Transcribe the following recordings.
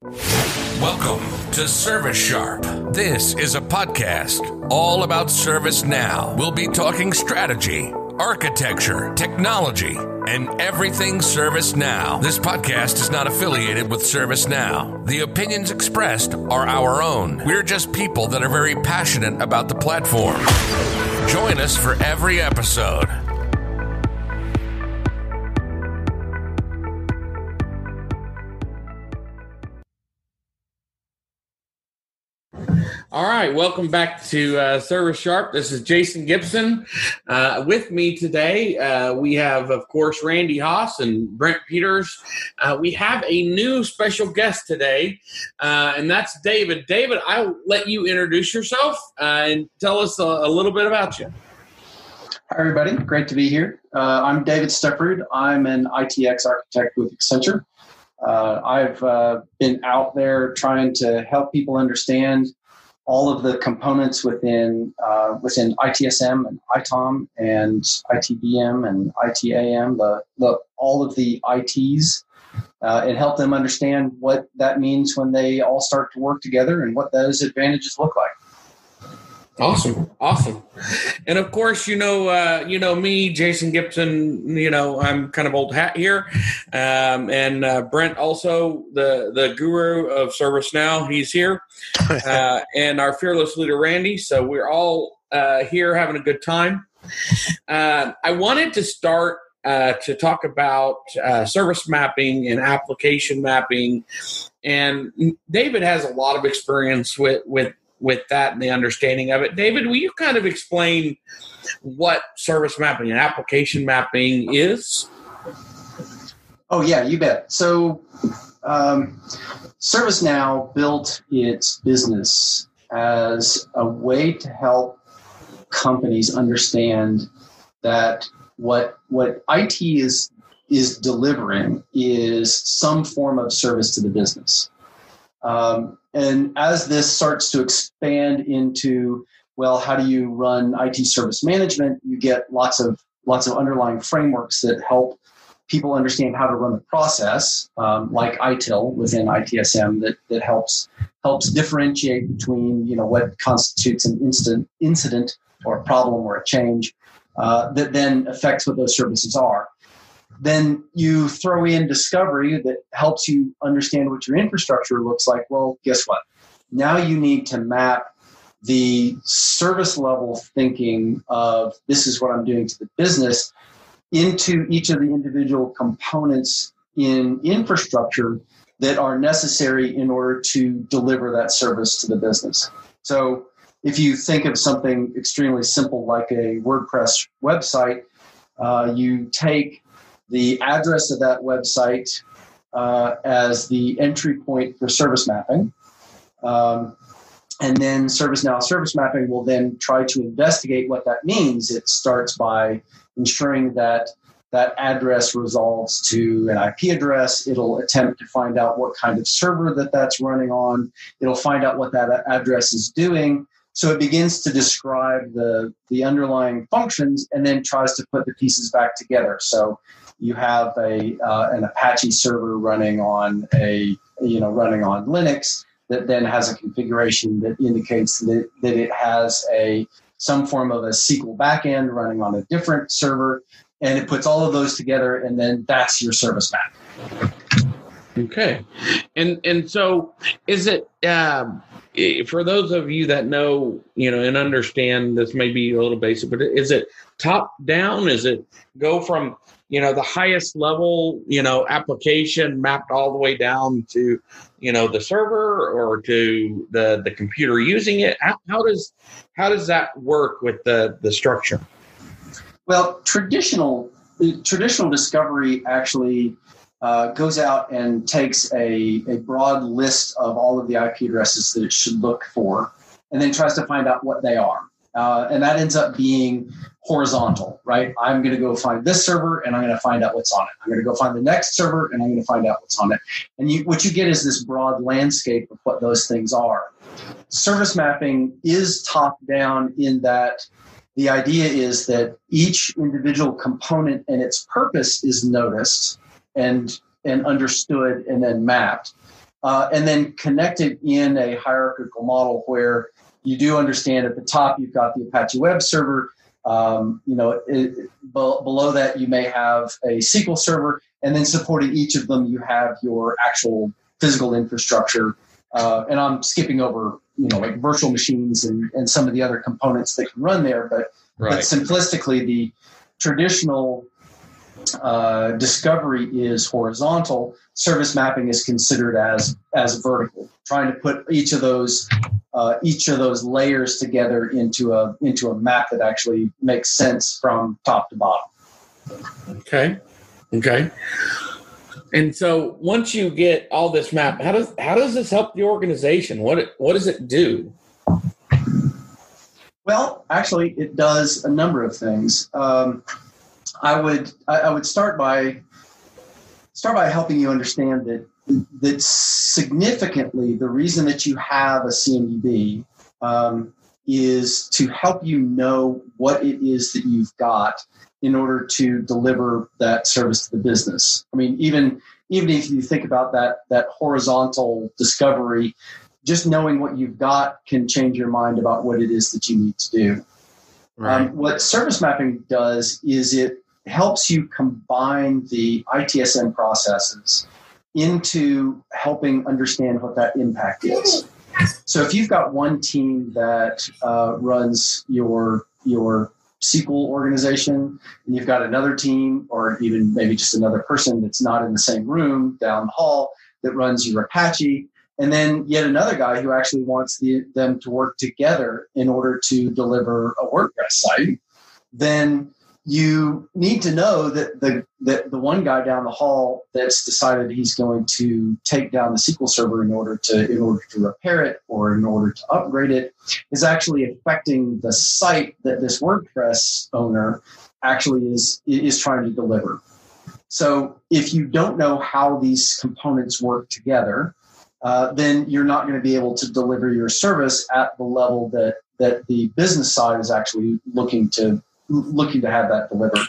Welcome to Service Sharp. This is a podcast all about ServiceNow. We'll be talking strategy, architecture, technology, and everything ServiceNow. This podcast is not affiliated with ServiceNow. The opinions expressed are our own. We're just people that are very passionate about the platform. Join us for every episode. All right, welcome back to uh, Service Sharp. This is Jason Gibson. Uh, with me today, uh, we have, of course, Randy Haas and Brent Peters. Uh, we have a new special guest today, uh, and that's David. David, I'll let you introduce yourself uh, and tell us a, a, little bit about you. Hi, everybody. Great to be here. I'm David Stepford. I'm an ITX architect with Accenture. I've been out there trying to help people understand all of the components within uh, within ITSM and ITOM and ITBM and ITAM, the, the all of the ITs, uh, and help them understand what that means when they all start to work together and what those advantages look like. Awesome, awesome, and of course, you know, uh, you know me, Jason Gibson. You know, I'm kind of old hat here, um, and uh, Brent also the the guru of ServiceNow. He's here, uh, and our fearless leader Randy. So we're all uh, here having a good time. Uh, I wanted to start uh, to talk about uh, service mapping and application mapping. And David has a lot of experience with, with with that and the understanding of it. David, will you kind of explain what service mapping and application mapping is? Oh, yeah, you bet. So, um, ServiceNow built its business as a way to help companies understand that what what IT is is delivering is some form of service to the business. Um, and as this starts to expand into, well, how do you run IT service management? You get lots of lots of underlying frameworks that help people understand how to run the process, um, like ITIL within ITSM, that that helps helps differentiate between you know what constitutes an instant incident or a problem or a change uh, that then affects what those services are. Then you throw in discovery that helps you understand what your infrastructure looks like. Well, guess what? Now you need to map the service level thinking of this is what I'm doing to the business into each of the individual components in infrastructure that are necessary in order to deliver that service to the business. So if you think of something extremely simple like a WordPress website, uh, you take the address of that website uh, as the entry point for service mapping. Um, and then ServiceNow service mapping will then try to investigate what that means. It starts by ensuring that that address resolves to an IP address. It'll attempt to find out what kind of server that that's running on. It'll find out what that address is doing. So it begins to describe the, the underlying functions and then tries to put the pieces back together. So you have a uh, an Apache server running on a you know running on Linux that then has a configuration that indicates that, that it has a some form of a SQL backend running on a different server, and it puts all of those together, and then that's your service map. Okay, and and so is it um, for those of you that know, you know, and understand this may be a little basic, but is it top down? Is it go from you know the highest level you know application mapped all the way down to you know the server or to the the computer using it how, how does how does that work with the the structure well traditional traditional discovery actually uh, goes out and takes a, a broad list of all of the ip addresses that it should look for and then tries to find out what they are uh, and that ends up being horizontal, right? I'm going to go find this server and I'm going to find out what's on it. I'm going to go find the next server and I'm going to find out what's on it. And you, what you get is this broad landscape of what those things are. Service mapping is top down in that the idea is that each individual component and its purpose is noticed and and understood and then mapped uh, and then connected in a hierarchical model where you do understand at the top you've got the Apache web server. Um, you know, it, be- below that you may have a SQL server, and then supporting each of them you have your actual physical infrastructure. Uh, and I'm skipping over, you know, like virtual machines and, and some of the other components that can run there. But, but simplistically, the traditional uh, discovery is horizontal. Service mapping is considered as as vertical. Trying to put each of those uh, each of those layers together into a into a map that actually makes sense from top to bottom. Okay. Okay. And so once you get all this map, how does how does this help the organization? What what does it do? Well, actually, it does a number of things. Um, I would I would start by start by helping you understand that that significantly the reason that you have a CMDB um, is to help you know what it is that you've got in order to deliver that service to the business. I mean, even even if you think about that that horizontal discovery, just knowing what you've got can change your mind about what it is that you need to do. Right. Um, what service mapping does is it helps you combine the ITSM processes into helping understand what that impact is. So if you've got one team that uh, runs your your SQL organization, and you've got another team, or even maybe just another person that's not in the same room down the hall that runs your Apache, and then yet another guy who actually wants the, them to work together in order to deliver a WordPress site, then you need to know that the that the one guy down the hall that's decided he's going to take down the SQL server in order to in order to repair it or in order to upgrade it is actually affecting the site that this WordPress owner actually is is trying to deliver. So if you don't know how these components work together, uh, then you're not going to be able to deliver your service at the level that that the business side is actually looking to looking to have that delivered.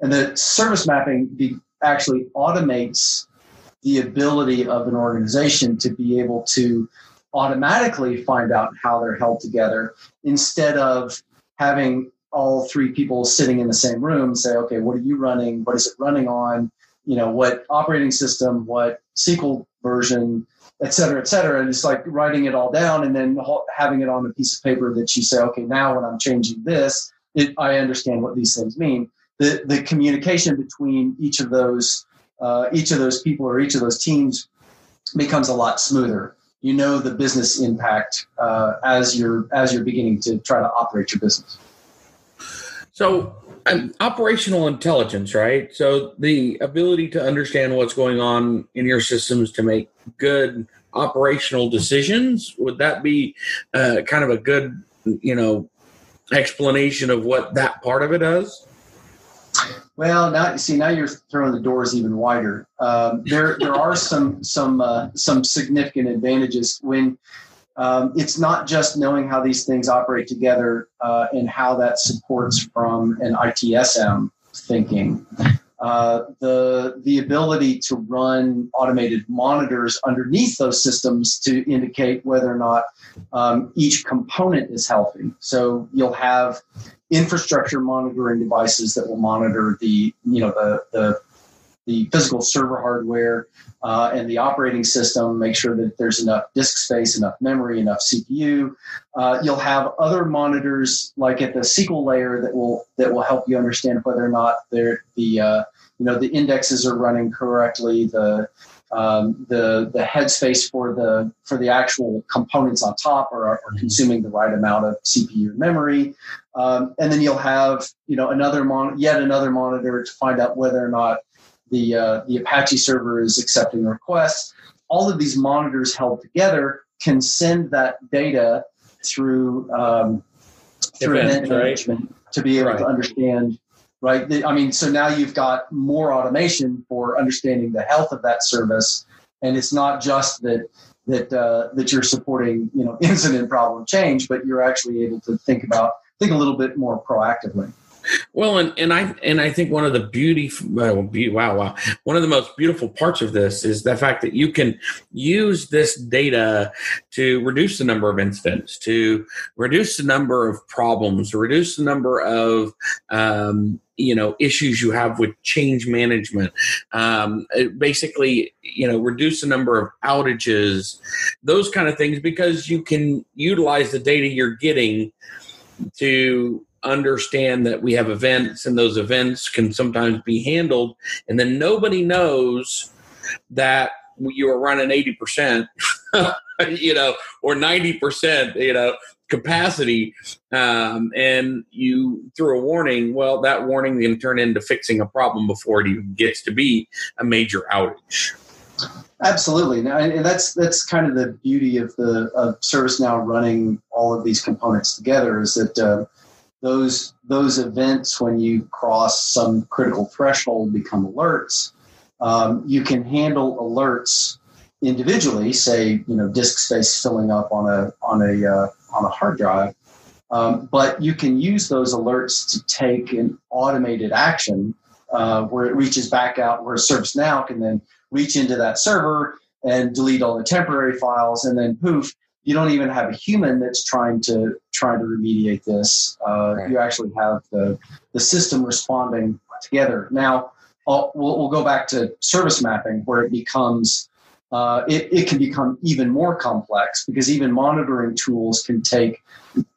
And the service mapping be, actually automates the ability of an organization to be able to automatically find out how they're held together instead of having all three people sitting in the same room say, okay, what are you running? What is it running on? You know, what operating system, what SQL version, et cetera, et cetera. And it's like writing it all down and then having it on a piece of paper that you say, okay, now when I'm changing this, it, I understand what these things mean. The the communication between each of those uh, each of those people or each of those teams becomes a lot smoother. You know the business impact uh, as you're as you're beginning to try to operate your business. So um, operational intelligence, right? So the ability to understand what's going on in your systems to make good operational decisions. Would that be uh, kind of a good, you know, explanation of what that part of it does? Well, now you see now you're throwing the doors even wider. Um, there there are some some uh, some significant advantages when um, it's not just knowing how these things operate together uh, and how that supports from an ITSM thinking. Uh, the the ability to run automated monitors underneath those systems to indicate whether or not um, each component is healthy. So you'll have infrastructure monitoring devices that will monitor the you know the the, the physical server hardware uh, and the operating system, make sure that there's enough disk space, enough memory, enough CPU. Uh, you'll have other monitors like at the SQL layer that will that will help you understand whether or not the uh, you know the indexes are running correctly, the um, the the headspace for the for the actual components on top are, are mm-hmm. consuming the right amount of CPU memory, um, and then you'll have you know another mon- yet another monitor to find out whether or not the uh, the Apache server is accepting requests. All of these monitors held together can send that data through um, through event management right? to be able right. to understand right? I mean, so now you've got more automation for understanding the health of that service, and it's not just that that uh, that you're supporting, you know, incident problem change, but you're actually able to think about think a little bit more proactively. Well, and, and I and I think one of the beauty well, wow wow. One of the most beautiful parts of this is the fact that you can use this data to reduce the number of incidents, to reduce the number of problems, reduce the number of um, you know issues you have with change management um, basically you know reduce the number of outages those kind of things because you can utilize the data you're getting to understand that we have events and those events can sometimes be handled. And then nobody knows that you are running 80% you know or 90% you know capacity um, and you threw a warning well that warning can turn into fixing a problem before it even gets to be a major outage. Absolutely, now, and that's that's kind of the beauty of the of ServiceNow running all of these components together is that uh, those those events when you cross some critical threshold become alerts. Um, you can handle alerts individually, say you know disk space filling up on a on a uh, on a hard drive, um, but you can use those alerts to take an automated action uh, where it reaches back out where ServiceNow can then reach into that server and delete all the temporary files, and then poof, you don't even have a human that's trying to trying to remediate this. Uh, right. You actually have the the system responding together. Now, we'll, we'll go back to service mapping where it becomes uh, it, it can become even more complex because even monitoring tools can take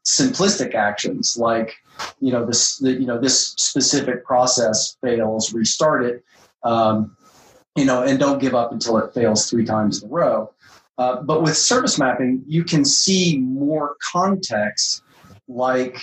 simplistic actions like you know this the, you know this specific process fails restart it um, you know, and don't give up until it fails three times in a row. Uh, but with service mapping, you can see more context, like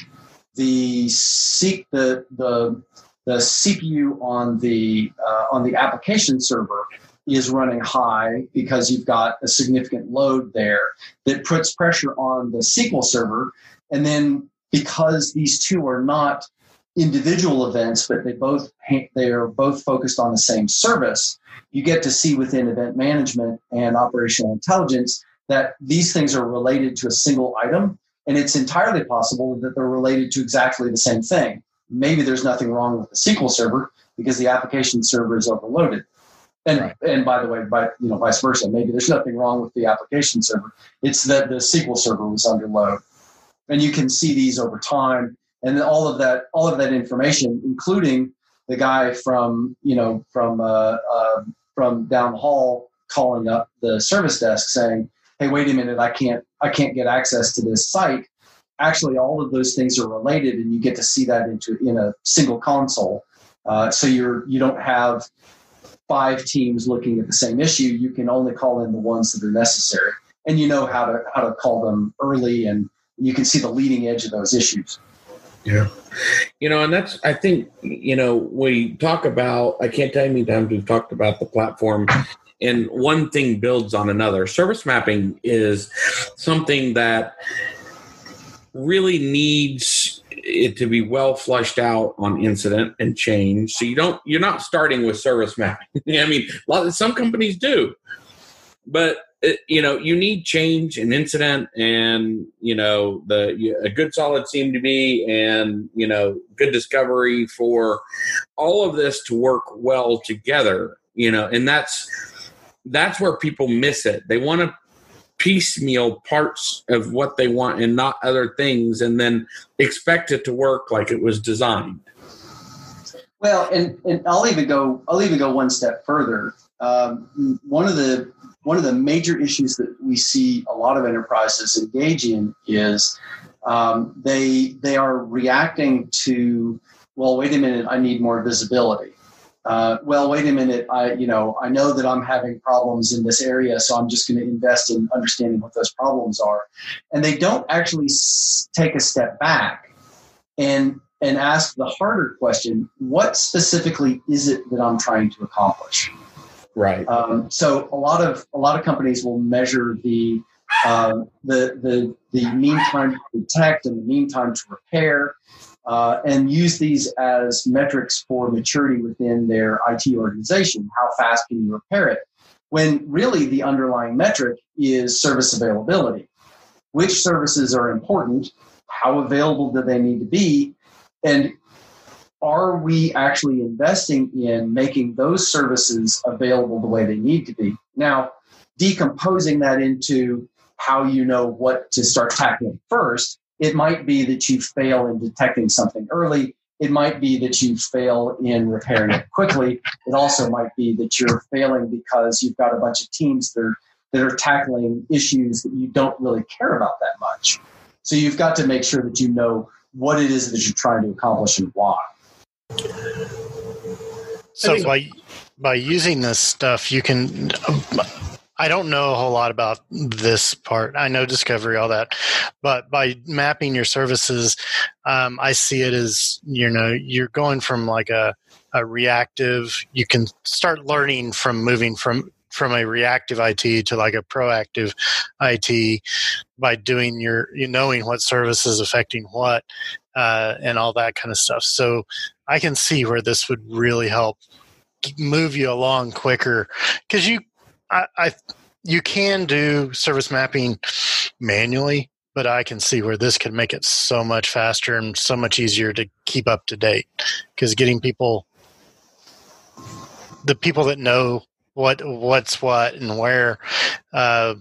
the C- the the the CPU on the uh, on the application server is running high because you've got a significant load there that puts pressure on the SQL server, and then because these two are not individual events, but they both they are both focused on the same service you get to see within event management and operational intelligence that these things are related to a single item. And it's entirely possible that they're related to exactly the same thing. Maybe there's nothing wrong with the SQL server because the application server is overloaded. And, right. and by the way, by you know, vice versa, maybe there's nothing wrong with the application server. It's that the SQL server was under load. And you can see these over time. And all of that, all of that information, including the guy from you know from uh, uh, from down the hall calling up the service desk saying, "Hey, wait a minute, I can't I can't get access to this site." Actually, all of those things are related, and you get to see that into in a single console. Uh, so you're you don't have five teams looking at the same issue. You can only call in the ones that are necessary, and you know how to how to call them early, and you can see the leading edge of those issues. Yeah. You know, and that's, I think, you know, we talk about, I can't tell you how many times we've talked about the platform and one thing builds on another. Service mapping is something that really needs it to be well flushed out on incident and change. So you don't, you're not starting with service mapping. I mean, some companies do, but it, you know you need change and incident and you know the a good solid CMDB, and you know good discovery for all of this to work well together you know and that's that's where people miss it. They want to piecemeal parts of what they want and not other things and then expect it to work like it was designed. Well and, and i'll even go i'll even go one step further. Um, one of the one of the major issues that we see a lot of enterprises engage in is um, they they are reacting to well wait a minute i need more visibility. Uh, well wait a minute i you know i know that i'm having problems in this area so i'm just going to invest in understanding what those problems are. And they don't actually s- take a step back and and ask the harder question what specifically is it that i'm trying to accomplish Right. Um, so a lot of a lot of companies will measure the uh, the the the mean time to detect and the mean time to repair, uh, and use these as metrics for maturity within their IT organization. How fast can you repair it? When really the underlying metric is service availability. Which services are important? How available do they need to be? And are we actually investing in making those services available the way they need to be? Now, decomposing that into how you know what to start tackling first, it might be that you fail in detecting something early. It might be that you fail in repairing it quickly. It also might be that you're failing because you've got a bunch of teams that are, that are tackling issues that you don't really care about that much. So you've got to make sure that you know what it is that you're trying to accomplish and why. So by by using this stuff, you can. I don't know a whole lot about this part. I know discovery, all that, but by mapping your services, um, I see it as you know you're going from like a a reactive. You can start learning from moving from from a reactive IT to like a proactive IT by doing your you knowing what service is affecting what uh, and all that kind of stuff. So I can see where this would really help move you along quicker. Because you I, I you can do service mapping manually but I can see where this could make it so much faster and so much easier to keep up to date. Because getting people the people that know what what's what and where uh,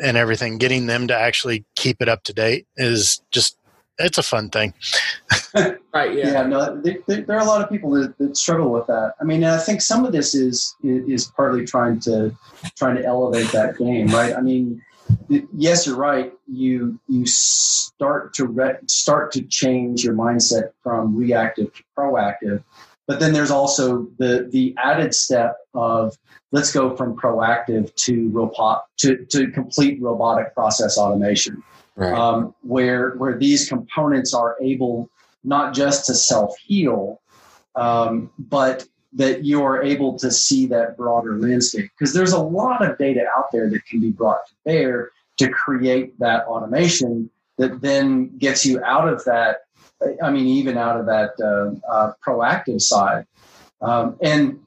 and everything getting them to actually keep it up to date is just it's a fun thing. Right yeah, yeah no there, there, are a lot of people that, that struggle with that. I mean i think some of this is is partly trying to trying to elevate that game right? I mean yes you're right. You you start to re- start to change your mindset from reactive to proactive. But then there's also the the added step of let's go from proactive to robot to, to complete robotic process automation, right. um, where where these components are able not just to self heal, um, but that you are able to see that broader landscape because there's a lot of data out there that can be brought to bear to create that automation that then gets you out of that I mean, even out of that uh, uh, proactive side. Um, and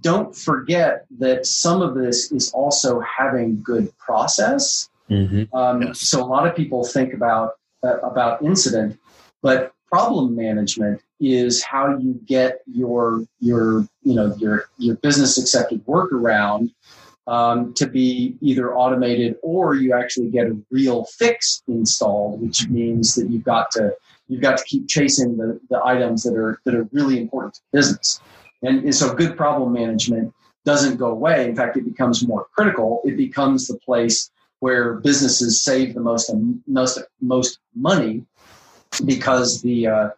don't forget that some of this is also having good process. Mm-hmm. Um, yes. So a lot of people think about uh, about incident, but problem management is how you get your your you know your your business accepted workaround um, to be either automated or you actually get a real fix installed, which means that you've got to you've got to keep chasing the, the items that are that are really important to business. And, and so good problem management doesn't go away. In fact, it becomes more critical. It becomes the place where businesses save the most most most money because the uh,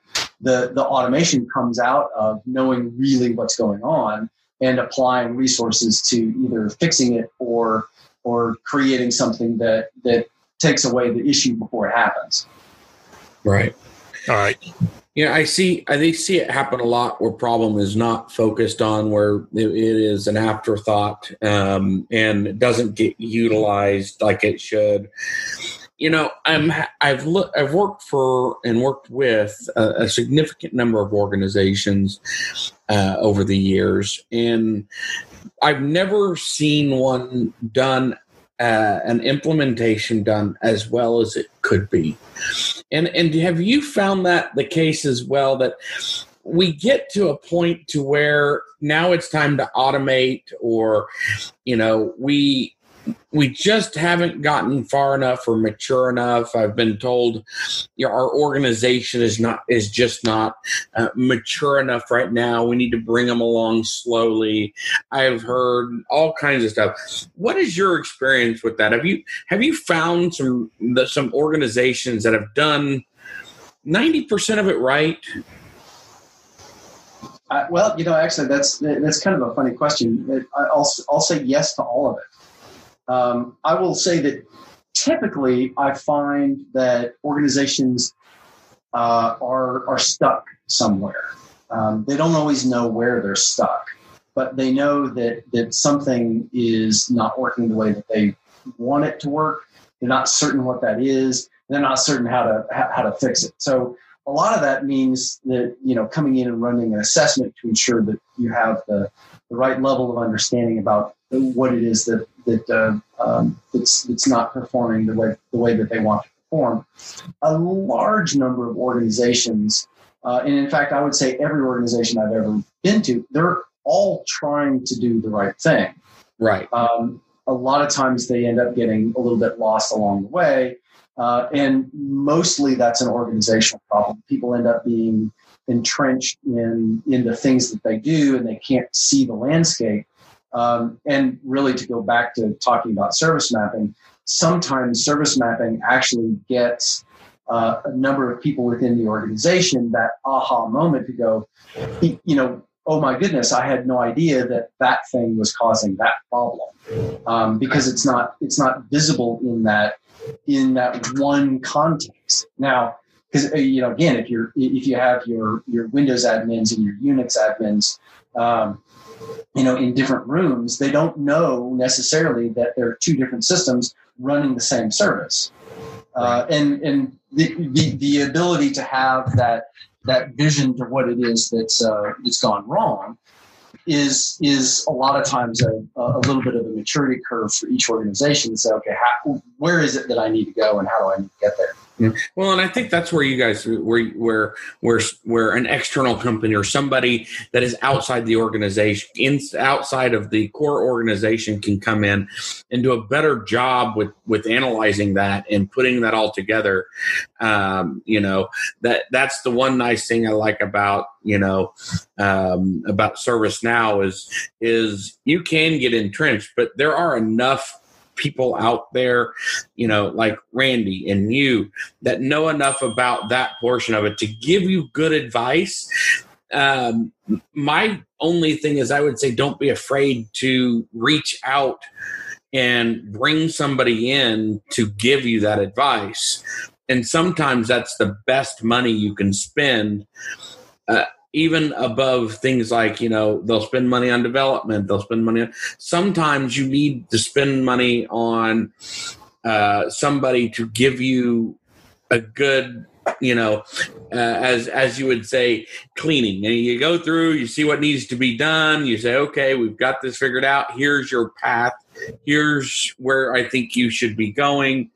the the automation comes out of knowing really what's going on and applying resources to either fixing it or or creating something that that takes away the issue before it happens. Right. All right. You know, I see I see it happen a lot where problem is not focused on where it is an afterthought um, and doesn't get utilized like it should. You know, I'm I've look I've worked for and worked with a, a significant number of organizations uh, over the years, and I've never seen one done uh, an implementation done as well as it could be. And and have you found that the case as well that we get to a point to where now it's time to automate or you know we we just haven't gotten far enough or mature enough. I've been told you know, our organization is not is just not uh, mature enough right now. We need to bring them along slowly. I've heard all kinds of stuff. What is your experience with that? Have you have you found some the, some organizations that have done ninety percent of it right? Uh, well, you know, actually, that's that's kind of a funny question. I'll I'll say yes to all of it. Um, I will say that typically I find that organizations uh, are are stuck somewhere. Um, they don't always know where they're stuck, but they know that that something is not working the way that they want it to work. They're not certain what that is. They're not certain how to how to fix it. So a lot of that means that you know coming in and running an assessment to ensure that you have the, the right level of understanding about what it is that that uh, um, that's that's not performing the way the way that they want to perform. A large number of organizations Uh, and in fact, I would say every organization I've ever been to, they're all trying to do the right thing. Right. Um, a lot of times they end up getting a little bit lost along the way. Uh, and mostly that's an organizational problem. People end up being entrenched in, in the things that they do and they can't see the landscape. Um, and really, to go back to talking about service mapping, sometimes service mapping actually gets uh, a number of people within the organization that aha moment to go, you know, oh my goodness, I had no idea that that thing was causing that problem um, because it's not it's not visible in that in that one context. Now, because uh, you know, again, if you're if you have your your Windows admins and your Unix admins, um, you know, in different rooms, they don't know necessarily that there are two different systems running the same service. Uh, and and the, the, the ability to have that that vision to what it is that's uh, that's gone wrong is is a lot of times a, a little bit of a maturity curve for each organization to say, okay, how, where is it that I need to go and how do I need to get there? Well, and I think that's where you guys, where where where where an external company or somebody that is outside the organization, in outside of the core organization, can come in and do a better job with with analyzing that and putting that all together. Um, you know that that's the one nice thing I like about you know um, about ServiceNow is is you can get entrenched, but there are enough people out there, you know, like Randy and you that know enough about that portion of it to give you good advice. Um, my only thing is, I would say, don't be afraid to reach out and bring somebody in to give you that advice. And sometimes that's the best money you can spend. Uh, even above things like you know they'll spend money on development they'll spend money on sometimes you need to spend money on uh, somebody to give you a good you know uh, as as you would say cleaning. And you go through you see what needs to be done. You say okay we've got this figured out. Here's your path. Here's where i think you should be going.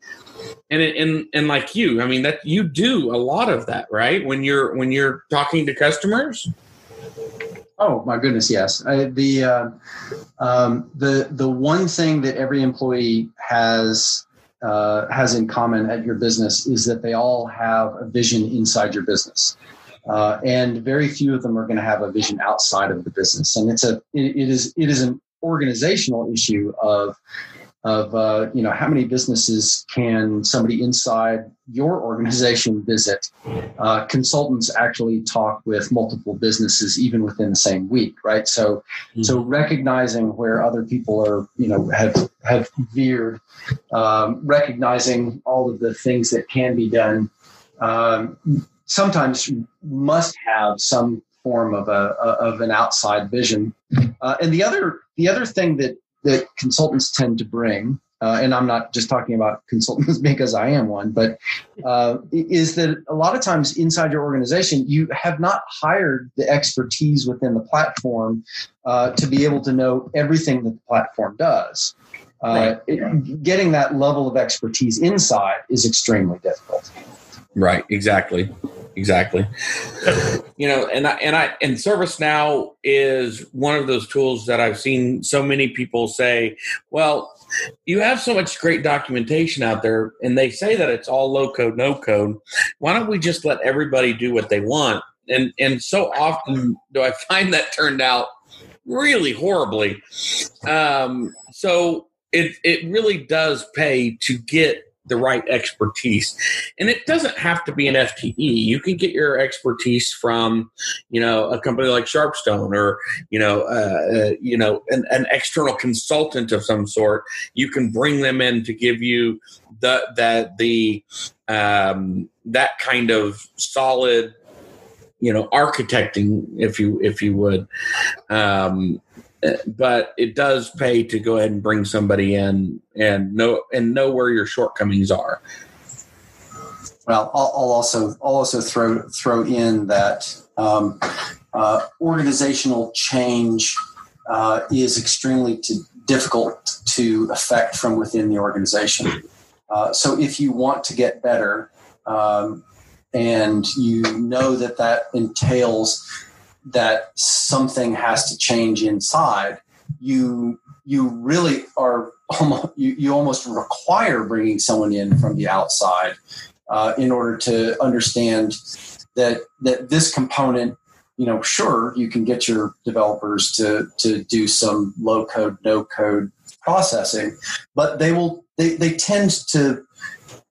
And and and like you i mean that you do a lot of that right? When you're when you're talking to customers? Oh my goodness yes. I, the uh, um, the the one thing that every employee has uh, has in common at your business is that they all have a vision inside your business. Uh, and very few of them are going to have a vision outside of the business. And it's a it, it is it is an organizational issue of of uh, you know how many businesses can somebody inside your organization visit? Uh, consultants actually talk with multiple businesses even within the same week right? So mm-hmm. so recognizing where other people are you know have have veered um, recognizing all of the things that can be done um, sometimes must have some form of a of an outside vision. Uh, and the other the other thing that that consultants tend to bring, uh, and I'm not just talking about consultants because I am one, but uh, is that a lot of times inside your organization, you have not hired the expertise within the platform uh, to be able to know everything that the platform does. Uh, right. It, getting that level of expertise inside is extremely difficult. Right, exactly exactly. you know, and I, and I and ServiceNow is one of those tools that I've seen so many people say, well, you have so much great documentation out there, and they say that it's all low code, no code. Why don't we just let everybody do what they want? And and so often do I find that turned out really horribly. Um, so it it really does pay to get the right expertise. And it doesn't have to be an FTE. You can get your expertise from, you know, a company like Sharpstone or, you know, uh, uh, you know, an, an, external consultant of some sort. You can bring them in to give you the that the um, that kind of solid, you know, architecting, if you if you would. Um, but it does pay to go ahead and bring somebody in and know and know where your shortcomings are. Well, I'll, I'll also I'll also throw throw in that um, uh, organizational change uh, is extremely to, difficult to affect from within the organization. Uh, so if you want to get better, um, and you know that that entails that something has to change inside, you you really are almost you, you almost require bringing someone in from the outside uh, in order to understand that that this component you know sure you can get your developers to to do some low code no code processing but they will they, they tend to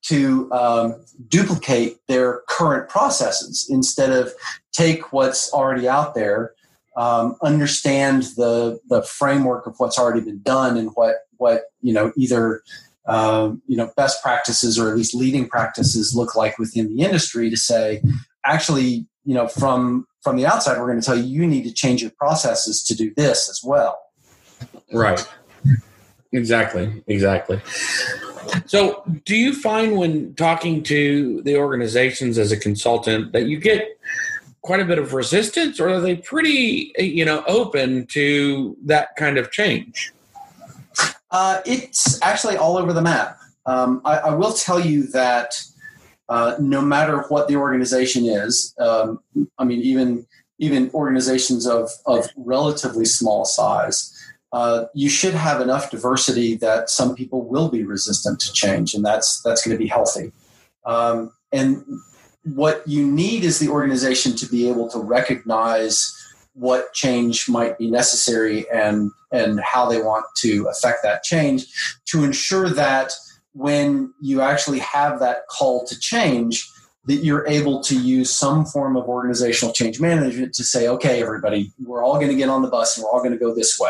to um, duplicate their current processes instead of take what's already out there um, understand the the framework of what's already been done and what what you know either um, you know best practices or at least leading practices look like within the industry to say actually you know from from the outside we're going to tell you you need to change your processes to do this as well. Right. Exactly exactly. So do you find when talking to the organizations as a consultant that you get quite a bit of resistance or are they pretty you know open to that kind of change? Uh, it's actually all over the map. Um, I, I, will tell you that uh, no matter what the organization is um, i mean even even organizations of, of relatively small size uh, you should have enough diversity that some people will be resistant to change and that's that's going to be healthy. Um, and what you need is the organization to be able to recognize what change might be necessary and and how they want to affect that change to ensure that when you actually have that call to change that you're able to use some form of organizational change management to say okay everybody we're all going to get on the bus and we're all going to go this way.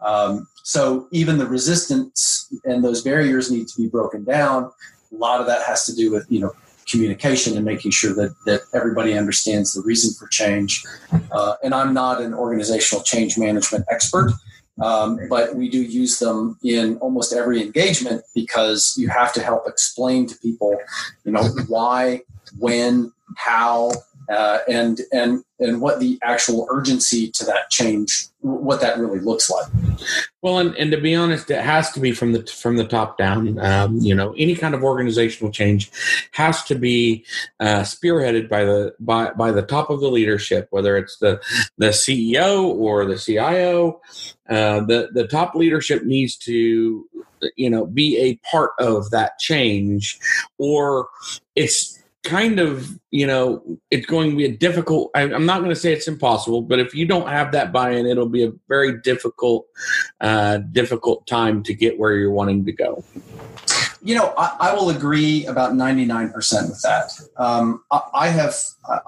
Um, so even the resistance and those barriers need to be broken down. A lot of that has to do with you know communication and making sure that, that everybody understands the reason for change. Uh, and I'm not an organizational change management expert, um, but we do use them in almost every engagement because you have to help explain to people, you know, why, when, how, uh, and and and what the actual urgency to that change, what that really looks like. Well, and, and to be honest, it has to be from the from the top down. Um, you know, any kind of organizational change has to be uh, spearheaded by the by by the top of the leadership, whether it's the the CEO or the CIO. Uh, the the top leadership needs to you know be a part of that change, or it's kind of you know it's going to be a difficult I, am not going to say it's impossible but if you don't have that buy-in it'll be a very difficult uh, difficult time to get where you're wanting to go. You know i, I will agree about 99% with that. Um, I, I, have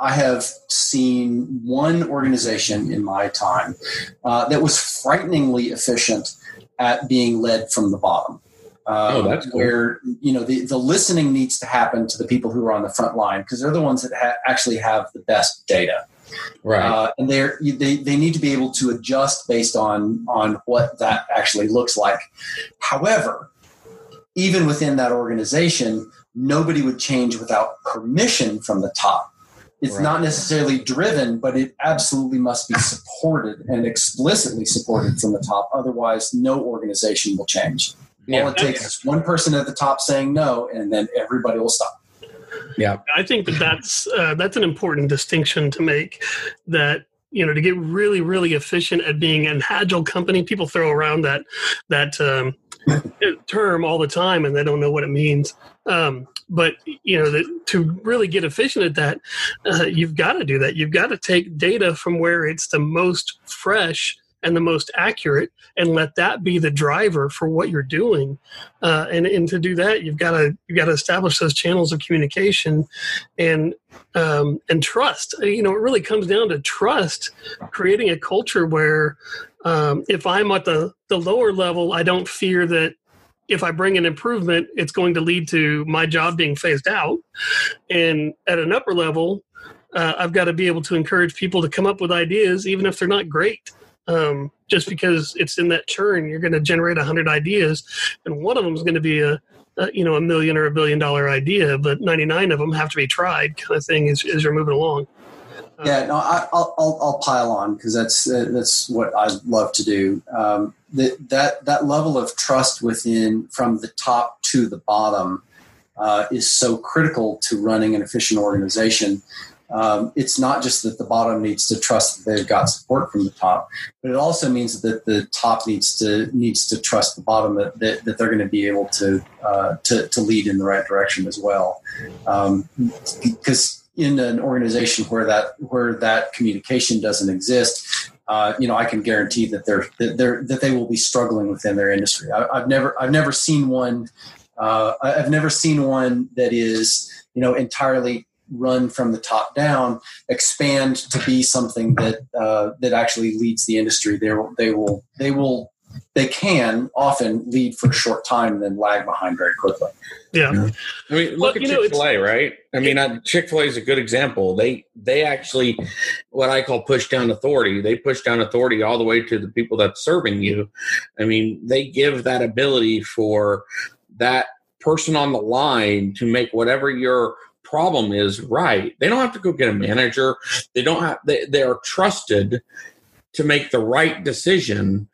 i have seen one organization in my time uh, that was frighteningly efficient at being led from the bottom um, oh, that's cool. where you know the, the listening needs to happen to the people who are on the front line because they're the ones that ha- actually have the best data. Right. Uh, and they're they, they need to be able to adjust based on on what that actually looks like. However even within that organization nobody would change without permission from the top. It's right. not necessarily driven but it absolutely must be supported and explicitly supported from the top. Otherwise no organization will change yeah. All it takes is one person at the top saying no, and then everybody will stop. Yeah, I think that that's uh, that's an important distinction to make. That you know, to get really, really efficient at being an agile company, people throw around that that um, term all the time, and they don't know what it means. Um, but you know, that to really get efficient at that, uh, you've got to do that. You've got to take data from where it's the most fresh and the most accurate and let that be the driver for what you're doing. Uh, and, and to do that you've got to you've got to establish those channels of communication and um, and trust. You know it really comes down to trust creating a culture where um, if i'm at the the lower level i don't fear that if I bring an improvement, it's going to lead to my job being phased out. And at an upper level, uh, I've got to be able to encourage people to come up with ideas, even if they're not great um, just because it's in that churn you're going to generate 100 ideas and one of them is going to be a, a, you know a million or a billion dollar idea but 99 of them have to be tried kind of thing as, as you're moving along um, yeah no I, will I'll, I'll pile on because that's uh, that's what i love to do um, that that that level of trust within from the top to the bottom uh, is so critical to running an efficient organization. Um, it's not just that the bottom needs to trust that they've got support from the top, but it also means that the top needs to needs to trust the bottom that, that, that they're going to be able to, uh, to to lead in the right direction as well. Um, because in an organization where that where that communication doesn't exist, uh, you know, I can guarantee that they're that they're that they will be struggling within their industry. I, have never I've never seen one. Uh, I've never seen one that is you know entirely run from the top down expand to be something that uh, that actually leads the industry. They will they will they will they can often lead for a short time and then lag behind very quickly. Yeah. I mean, look well, at Chick-fil-A, right? I mean, uh, Chick-fil-A is a good example. They they actually, what I call push down authority. They push down authority all the way to the people that's serving you. I mean, they give that ability for that person on the line to make whatever your problem is right. They don't have to go get a manager. They don't have. They, they are trusted to make the right decision.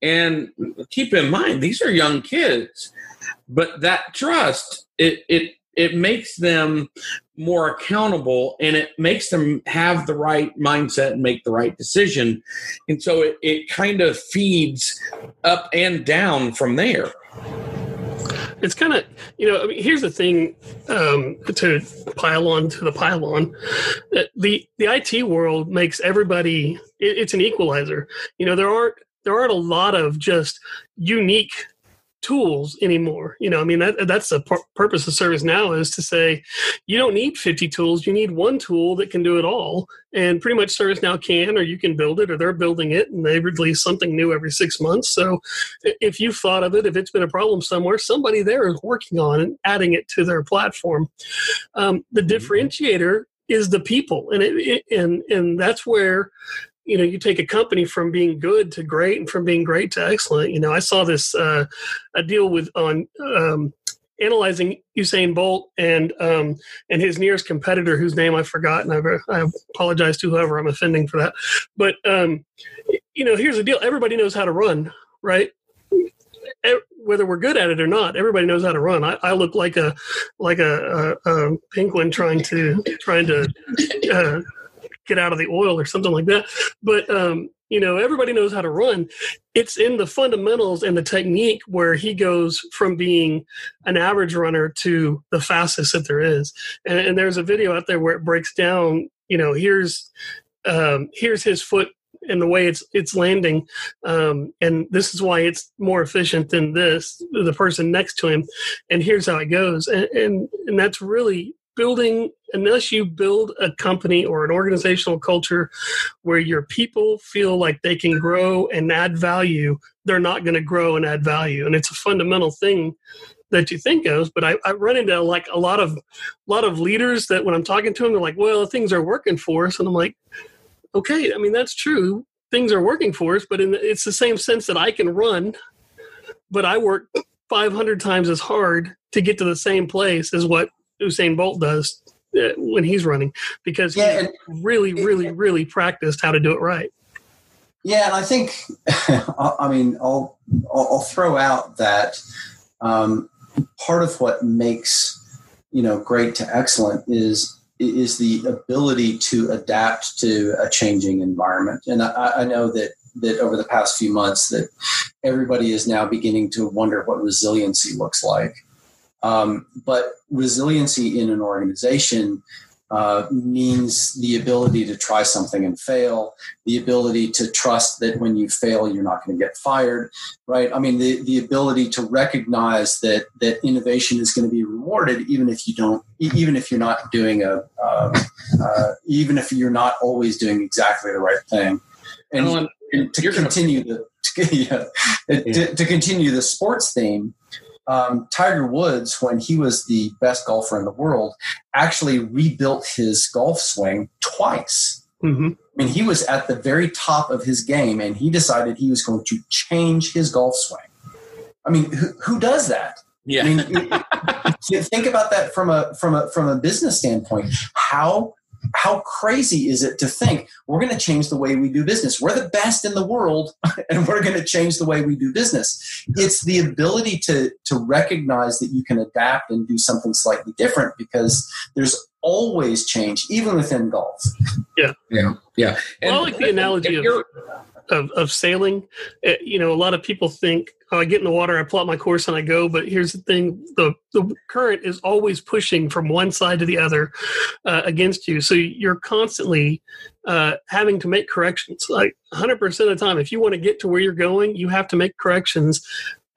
And keep in mind, these are young kids, but that trust it it it makes them more accountable and it makes them have the right mindset and make the right decision. And so it, it kind of feeds up and down from there it's kind of you know I mean, here's the thing um, to pile on to the pylon the the IT world makes everybody it, it's an equalizer. You know there aren't there aren't a lot of just unique tools anymore. You know, I mean that that's the purpose of ServiceNow is to say you don't need 50 tools, you need one tool that can do it all. And pretty much ServiceNow can or you can build it or they're building it and they release something new every 6 months. So if you've thought of it, if it's been a problem somewhere, somebody there is working on and adding it to their platform. Um, the mm-hmm. differentiator is the people and it, it, and and that's where you know you take a company from being good to great and from being great to excellent you know i saw this uh, a deal with on um, analyzing Usain Bolt and um, and his nearest competitor, whose name I've forgotten. I, I apologize to whoever I'm offending for that. But um, you know, here's the deal: everybody knows how to run, right? Whether we're good at it or not, everybody knows how to run. I, I look like a like a, a, a, penguin trying to trying to uh, get out of the oil or something like that. But um, you know, everybody knows how to run. It's in the fundamentals and the technique where he goes from being an average runner to the fastest that there is. And, and there's a video out there where it breaks down. You know, here's um, here's his foot and the way it's it's landing um, and this is why it's more efficient than this the person next to him and here's how it goes and and, and that's really building unless you build a company or an organizational culture where your people feel like they can grow and add value they're not going to grow and add value. And it's a fundamental thing that you think of but I, I run into like a lot of lot of leaders that when i'm talking to them they're like well things are working for us. And i'm like okay i mean that's true. Things are working for us but the, it's the same sense that i can run but i work 500 times as hard to get to the same place as what Usain Bolt does uh, when he's running because yeah, he's really, really, really practiced how to do it right. Yeah, and I think, I mean, I'll I'll throw out that um, part of what makes you know great to excellent is is the ability to adapt to a changing environment. And I, I know that that over the past few months that everybody is now beginning to wonder what resiliency looks like. Um, but resiliency in an organization uh, means the ability to try something and fail, the ability to trust that when you fail, you're not going to get fired, right? I mean, the, the ability to recognize that that innovation is going to be rewarded, even if you don't, even if you're not doing a, uh, uh, even if you're not always doing exactly the right thing, and, and to continue the to, yeah, yeah. To, to continue the sports theme um, Tiger Woods, when he was the best golfer in the world, actually rebuilt his golf swing twice. Mm-hmm. I mean, he was at the very top of his game, and he decided he was going to change his golf swing. I mean, who, who does that? Yeah. I mean, think about that from a from a from a business standpoint. How how crazy is it to think we're going to change the way we do business? We're the best in the world, and we're going to change the way we do business. It's the ability to to recognize that you can adapt and do something slightly different because there's always change, even within golf. Yeah, yeah, yeah. And well, I like the analogy of, of, of sailing. Uh, you know, a lot of people think oh, I get in the water, I plot my course, and I go. But here's the thing: the the current is always pushing from one side to the other uh, against you. So you're constantly uh, having to make corrections. Like 100 percent of the time, if you want to get to where you're going, you have to make corrections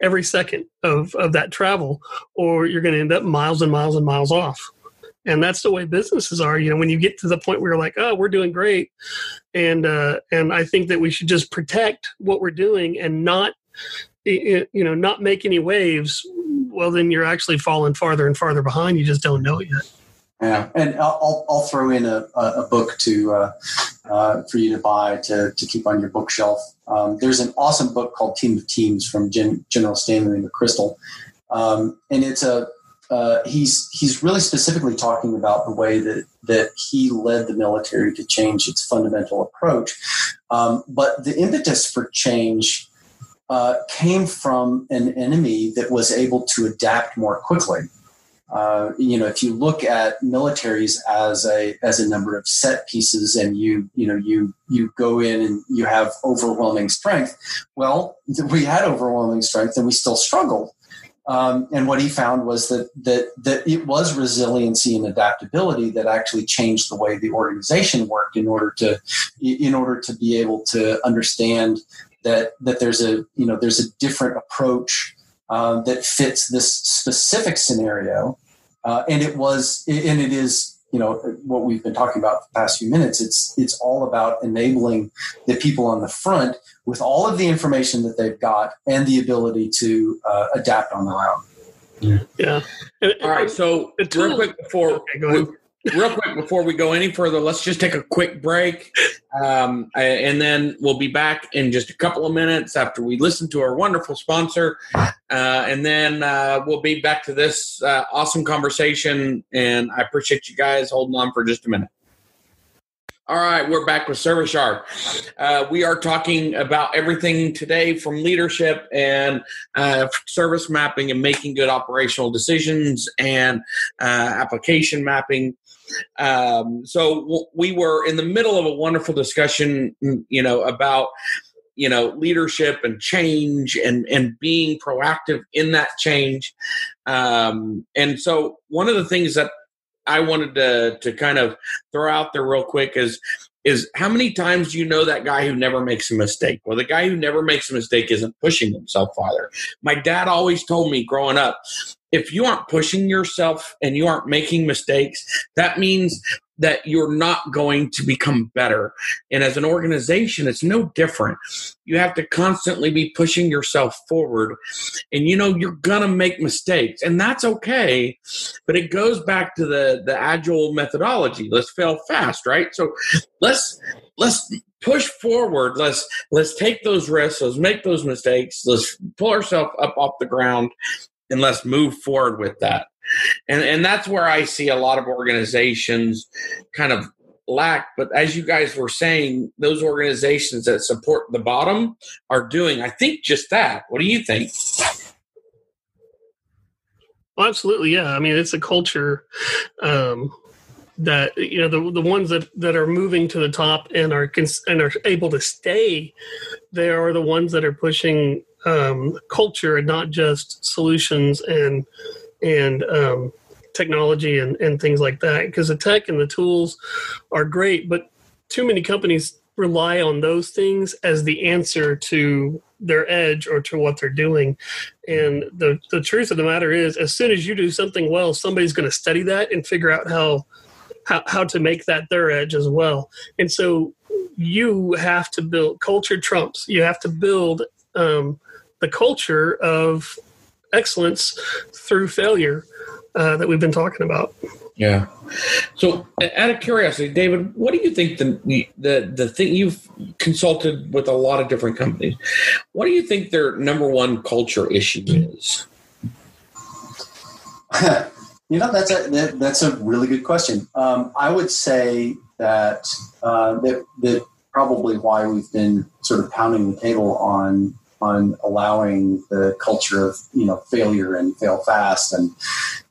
every second of of that travel, or you're going to end up miles and miles and miles off. And that's the way businesses are. You know, when you get to the point where you're like, "Oh, we're doing great," and uh, and I think that we should just protect what we're doing and not you know not make any waves well then you're actually falling farther and farther behind. You just don't know it yet. Yeah and i'll, I'll throw in a, a book to uh, uh, for you to buy to, to keep on your bookshelf. Um, there's an awesome book called team of teams from Gen, general stanley mcchrystal. Um, and it's a uh, he's he's really specifically talking about the way that that he led the military to change its fundamental approach um, but the impetus for change uh, came from an enemy that was able to adapt more quickly. Uh, you know, if you look at militaries as a as a number of set pieces, and you you know you you go in and you have overwhelming strength. Well, we had overwhelming strength, and we still struggled. Um, and what he found was that that that it was resiliency and adaptability that actually changed the way the organization worked in order to in order to be able to understand that that there's a you know there's a different approach uh, that fits this specific scenario, uh, and it was and it is you know what we've been talking about the past few minutes. It's it's all about enabling the people on the front with all of the information that they've got and the ability to uh, adapt on their own. Yeah. yeah. All right. So real quick before okay, real quick before we go any further, let's just take a quick break. Um, and then we'll be back in just a couple of minutes after we listen to our wonderful sponsor. Uh, and then uh, we'll be back to this uh, awesome conversation. And I appreciate you guys holding on for just a minute. All right, we're back with Service Sharp. Uh, we are talking about everything today from leadership and uh, service mapping and making good operational decisions and uh, application mapping. Um, so w- we were in the middle of a wonderful discussion, you know, about you know leadership and change and and being proactive in that change. Um, and so one of the things that I wanted to to kind of throw out there real quick is is how many times do you know that guy who never makes a mistake? Well, the guy who never makes a mistake isn't pushing himself farther. My dad always told me growing up, if you aren't pushing yourself and you aren't making mistakes, that means that you're not going to become better. And as an organization, it's no different. You have to constantly be pushing yourself forward. And you know, you're to make mistakes, and that's okay. But it goes back to the, the agile methodology. Let's fail fast, right? So let's let's push forward let's let's take those risks let's make those mistakes let's pull ourselves up off the ground and let's move forward with that and and that's where I see a lot of organizations kind of lack. But as you guys were saying, those organizations that support the bottom are doing, I think, just that. What do you think? Well, absolutely, yeah. I mean, it's a culture um, that you know the the ones that that are moving to the top and are cons- and are able to stay. They are the ones that are pushing um, culture and not just solutions and and um, technology and, and things like that because the tech and the tools are great but too many companies rely on those things as the answer to their edge or to what they're doing. And the, the truth of the matter is as soon as you do something well somebody's going to study that and figure out how, how how to make that their edge as well. And so you have to build culture trumps. You have to build um, the culture of excellence through failure uh, that we've been talking about. Yeah. So, out of curiosity, David, what do you think the the the thing you've consulted with a lot of different companies? What do you think their number one culture issue is? You know, that's a that, that's a really good question. Um, I would say that uh, that that probably why we've been sort of pounding the table on on allowing the culture of you know failure and fail fast and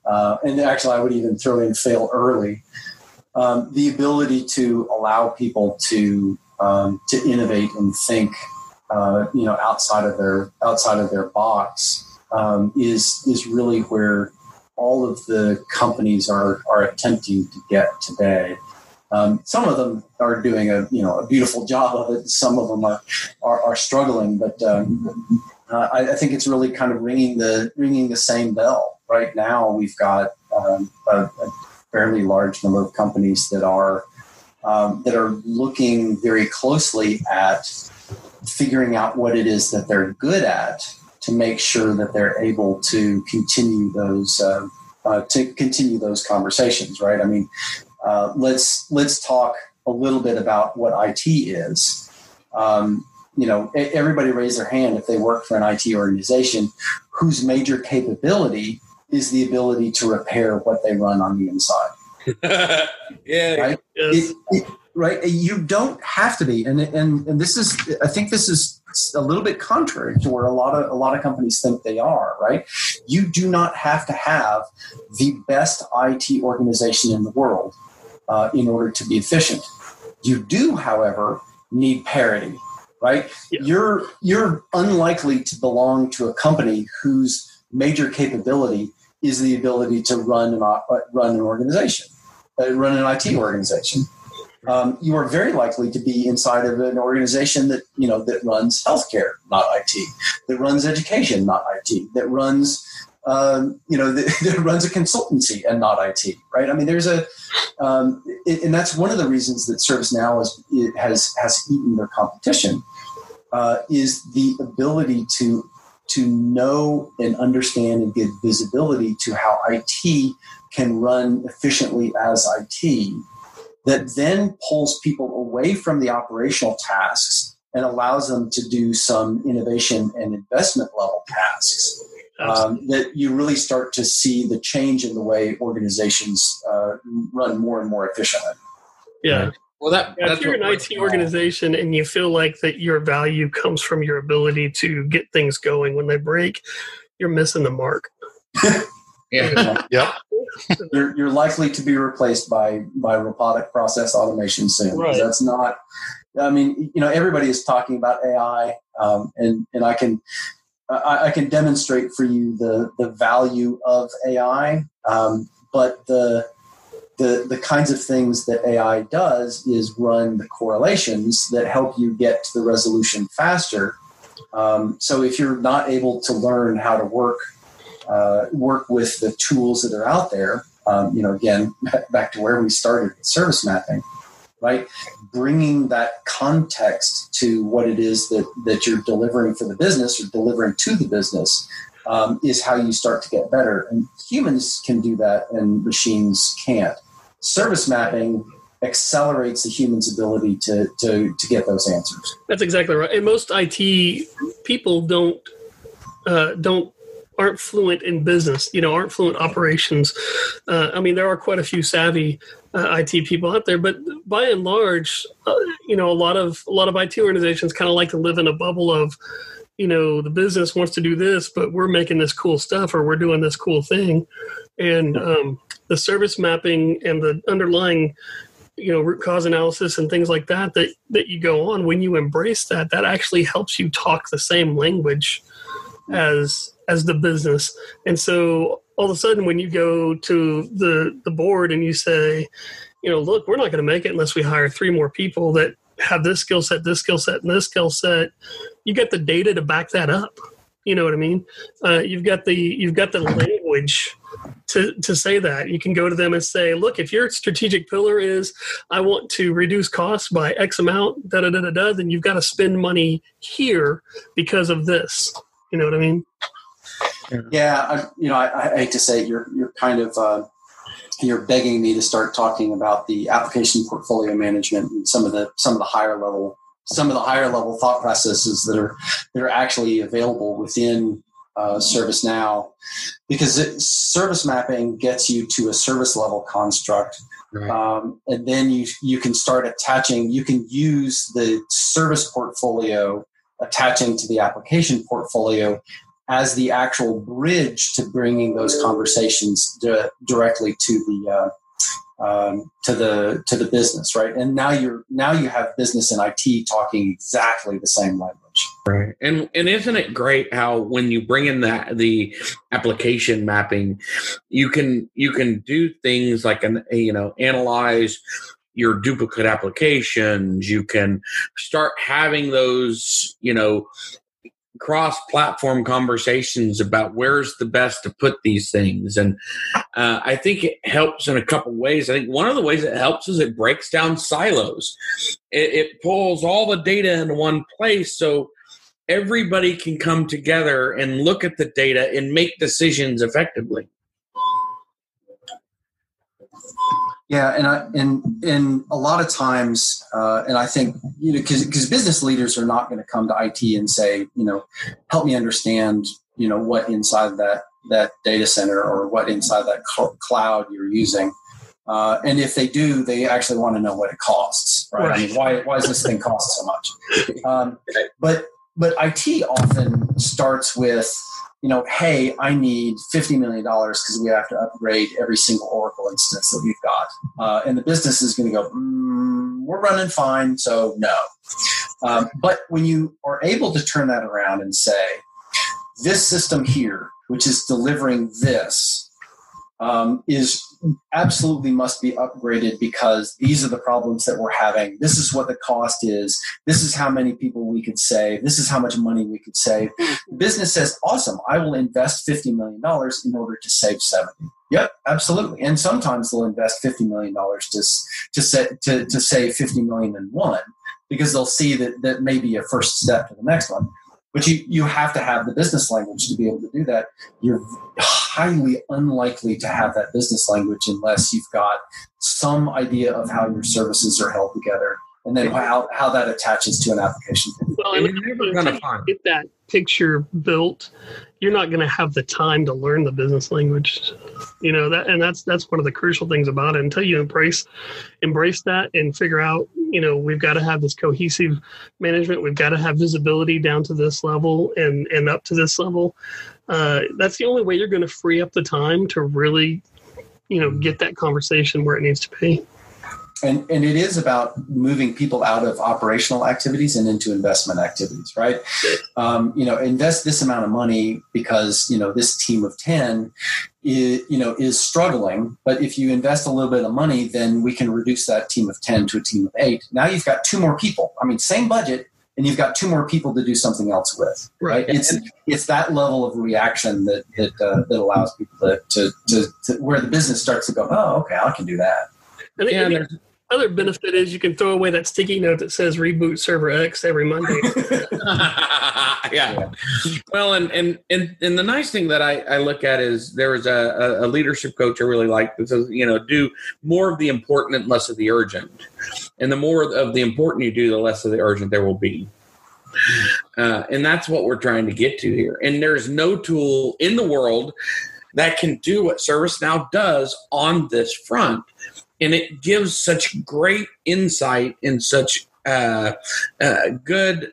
uh, and actually I would even throw in fail early. Um, the ability to allow people to um, to innovate and think, uh, you know, outside of their outside of their box um, is is really where all of the companies are are attempting to get today. Um, some of them are doing a you know a beautiful job of it. Some of them are are, are struggling, but um, uh, I, I, think it's really kind of ringing the ringing the same bell. Right now, we've got um, a, a, fairly large number of companies that are um, that are looking very closely at figuring out what it is that they're good at to make sure that they're able to continue those uh, uh, to continue those conversations. Right? I mean, uh, let's let's talk a little bit about what IT is. Um, you know, everybody raise their hand if they work for an IT organization whose major capability is the ability to repair what they run on the inside. yeah, right. Yes. It, it, right. You don't have to be, and and and this is. I think this is a little bit contrary to where a lot of a lot of companies think they are. Right. You do not have to have the best IT organization in the world uh, in order to be efficient. You do, however, need parity, right? Yeah. You're you're unlikely to belong to a company whose major capability is the ability to run an uh, run an organization, uh, run an IT organization. Um, you are very likely to be inside of an organization that you know that runs healthcare, not IT, that runs education, not IT, that runs um, you know, that, runs a consultancy and not IT, right? I mean, there's a, um, it, and that's one of the reasons that ServiceNow is, has has eaten their competition, uh, is the ability to to know and understand and give visibility to how IT can run efficiently as IT, that then pulls people away from the operational tasks and allows them to do some innovation and investment level tasks um, that you really start to see the change in the way organizations uh, run more and more efficiently. Yeah. Well, that yeah, if you're an IT organization and you feel like that your value comes from your ability to get things going when they break, you're missing the mark. yeah. yep. you're, you're likely to be replaced by by robotic process automation soon. Right. That's not. I mean, you know, everybody is talking about AI, um, and and I can I, I, can demonstrate for you the the value of AI, um, but the the the kinds of things that AI does is run the correlations that help you get to the resolution faster. Um, so if you're not able to learn how to work uh, work with the tools that are out there, um, you know, again back to where we started with service mapping right? Bringing that context to what it is that, that you're delivering for the business or delivering to the business um, is how you start to get better. And humans can do that and machines can't. Service mapping accelerates the human's ability to, to, to get those answers. That's exactly right. And most IT people don't uh, don't aren't fluent in business, you know, aren't fluent operations. Uh, I mean, there are quite a few savvy uh, IT people out there, but by and large, uh, you know, a lot of a lot of IT organizations kind of like to live in a bubble of, you know, the business wants to do this, but we're making this cool stuff or we're doing this cool thing, and um, the service mapping and the underlying you know root cause analysis and things like that that that you go on when you embrace that that actually helps you talk the same language as as the business. And so all of a sudden, when you go to the the board and you say, you know, look, we're not going to make it unless we hire three more people that have this skill set, this skill set, and this skill set. You get the data to back that up. You know what I mean? Uh, you've got the you've got the language to to say that. You can go to them and say, look, if your strategic pillar is I want to reduce costs by X amount, da da da da da, then you've got to spend money here because of this. You know what I mean? Yeah, I, you know, I, I, hate to say it, you're you're kind of uh, you're begging me to start talking about the application portfolio management and some of the some of the higher level some of the higher level thought processes that are that are actually available within uh, ServiceNow because it, service mapping gets you to a service level construct. Right. Um, and then you you can start attaching. You can use the service portfolio attaching to the application portfolio as the actual bridge to bringing those conversations di- directly to the uh, um, to the to the business, right? And now you're now you have business and IT talking exactly the same language. Right. And and isn't it great how when you bring in that the application mapping, you can you can do things like an you know analyze your duplicate applications. You can start having those you know cross platform conversations about where's the best to put these things. And uh, i think it helps in a couple ways. I think one of the ways it helps is it breaks down silos. It, it pulls all the data in one place so everybody can come together and look at the data and make decisions effectively Yeah, and I and and a lot of times, uh, and I think you know because because business leaders are not going to come to IT and say, you know, help me understand, you know, what inside that that data center or what inside that cl- cloud you're using. Uh, and if they do, they actually want to know what it costs, right? I mean, why why does this thing cost so much? Um, but but IT often starts with you know, hey, I need $50 million because we have to upgrade every single Oracle instance that we've got. Uh, and the business is going to go, mm, we're running fine, so no. Um, but when you are able to turn that around and say, this system here, which is delivering this, um, is absolutely must be upgraded because these are the problems that we're having. This is what the cost is. This is how many people we could save. This is how much money we could save. The business says, awesome, I will invest $50 million in order to save 70. Yep, absolutely. And sometimes they'll invest $50 million to, to, set, to, to save 50 million in one because they'll see that that may be a first step to the next one but you you have to have the business language to be able to do that. You're highly unlikely to have that business language unless you've got some idea of how your services are held together and then how, how that attaches to an application. Well, and you're never going to get that picture built. You're not going to have the time to learn the business language, you know that, and that's that's one of the crucial things about it. Until you embrace embrace that and figure out, you know, we've got to have this cohesive management. We've got to have visibility down to this level and and up to this level. Uh, that's the only way you're going to free up the time to really, you know, get that conversation where it needs to be and and it is about moving people out of operational activities and into investment activities right? Um, you know invest this amount of money because you know this team of 10 is, you know is struggling. But if you invest a little bit of money then we can reduce that team of 10 to a team of 8 now you've got two more people. I mean same budget and you've got two more people to do something else with right, right? it's it's that level of reaction that that, uh, that allows people to, to, to, to where the business starts to go oh okay i can do that. And, yeah, and, other benefit is you can throw away that sticky note that says reboot server X every Monday. yeah. Well, and, and and and the nice thing that I, I look at is there is a, a leadership coach I really like that says, you know, do more of the important and less of the urgent. And the more of the important you do, the less of the urgent there will be. Uh, and that's what we're trying to get to here. And there's no tool in the world that can do what ServiceNow does on this front and it gives such great insight and such uh, uh, good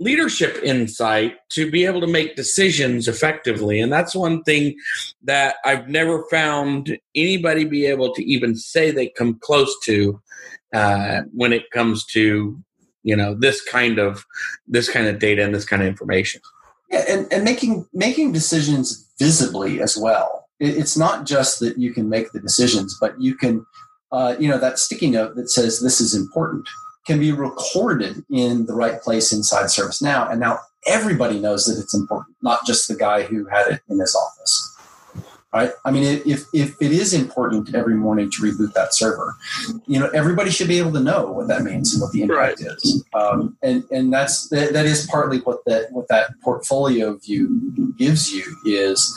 leadership insight to be able to make decisions effectively. And that's one thing that i've never found anybody be able to even say they come close to uh, when it comes to you know this kind of this kind of data and this kind of information. Yeah and, and making making decisions visibly as well. It's not just that you can make the decisions but you can uh, you know, that sticky note that says this is important can be recorded in the right place inside ServiceNow. And now everybody knows that it's important, not just the guy who had it in his office. Right? I mean, if, if it is important every morning to reboot that server, you know, everybody should be able to know what that means and what the impact right. is. Um, and and that's that, that is partly what that what that portfolio view gives you is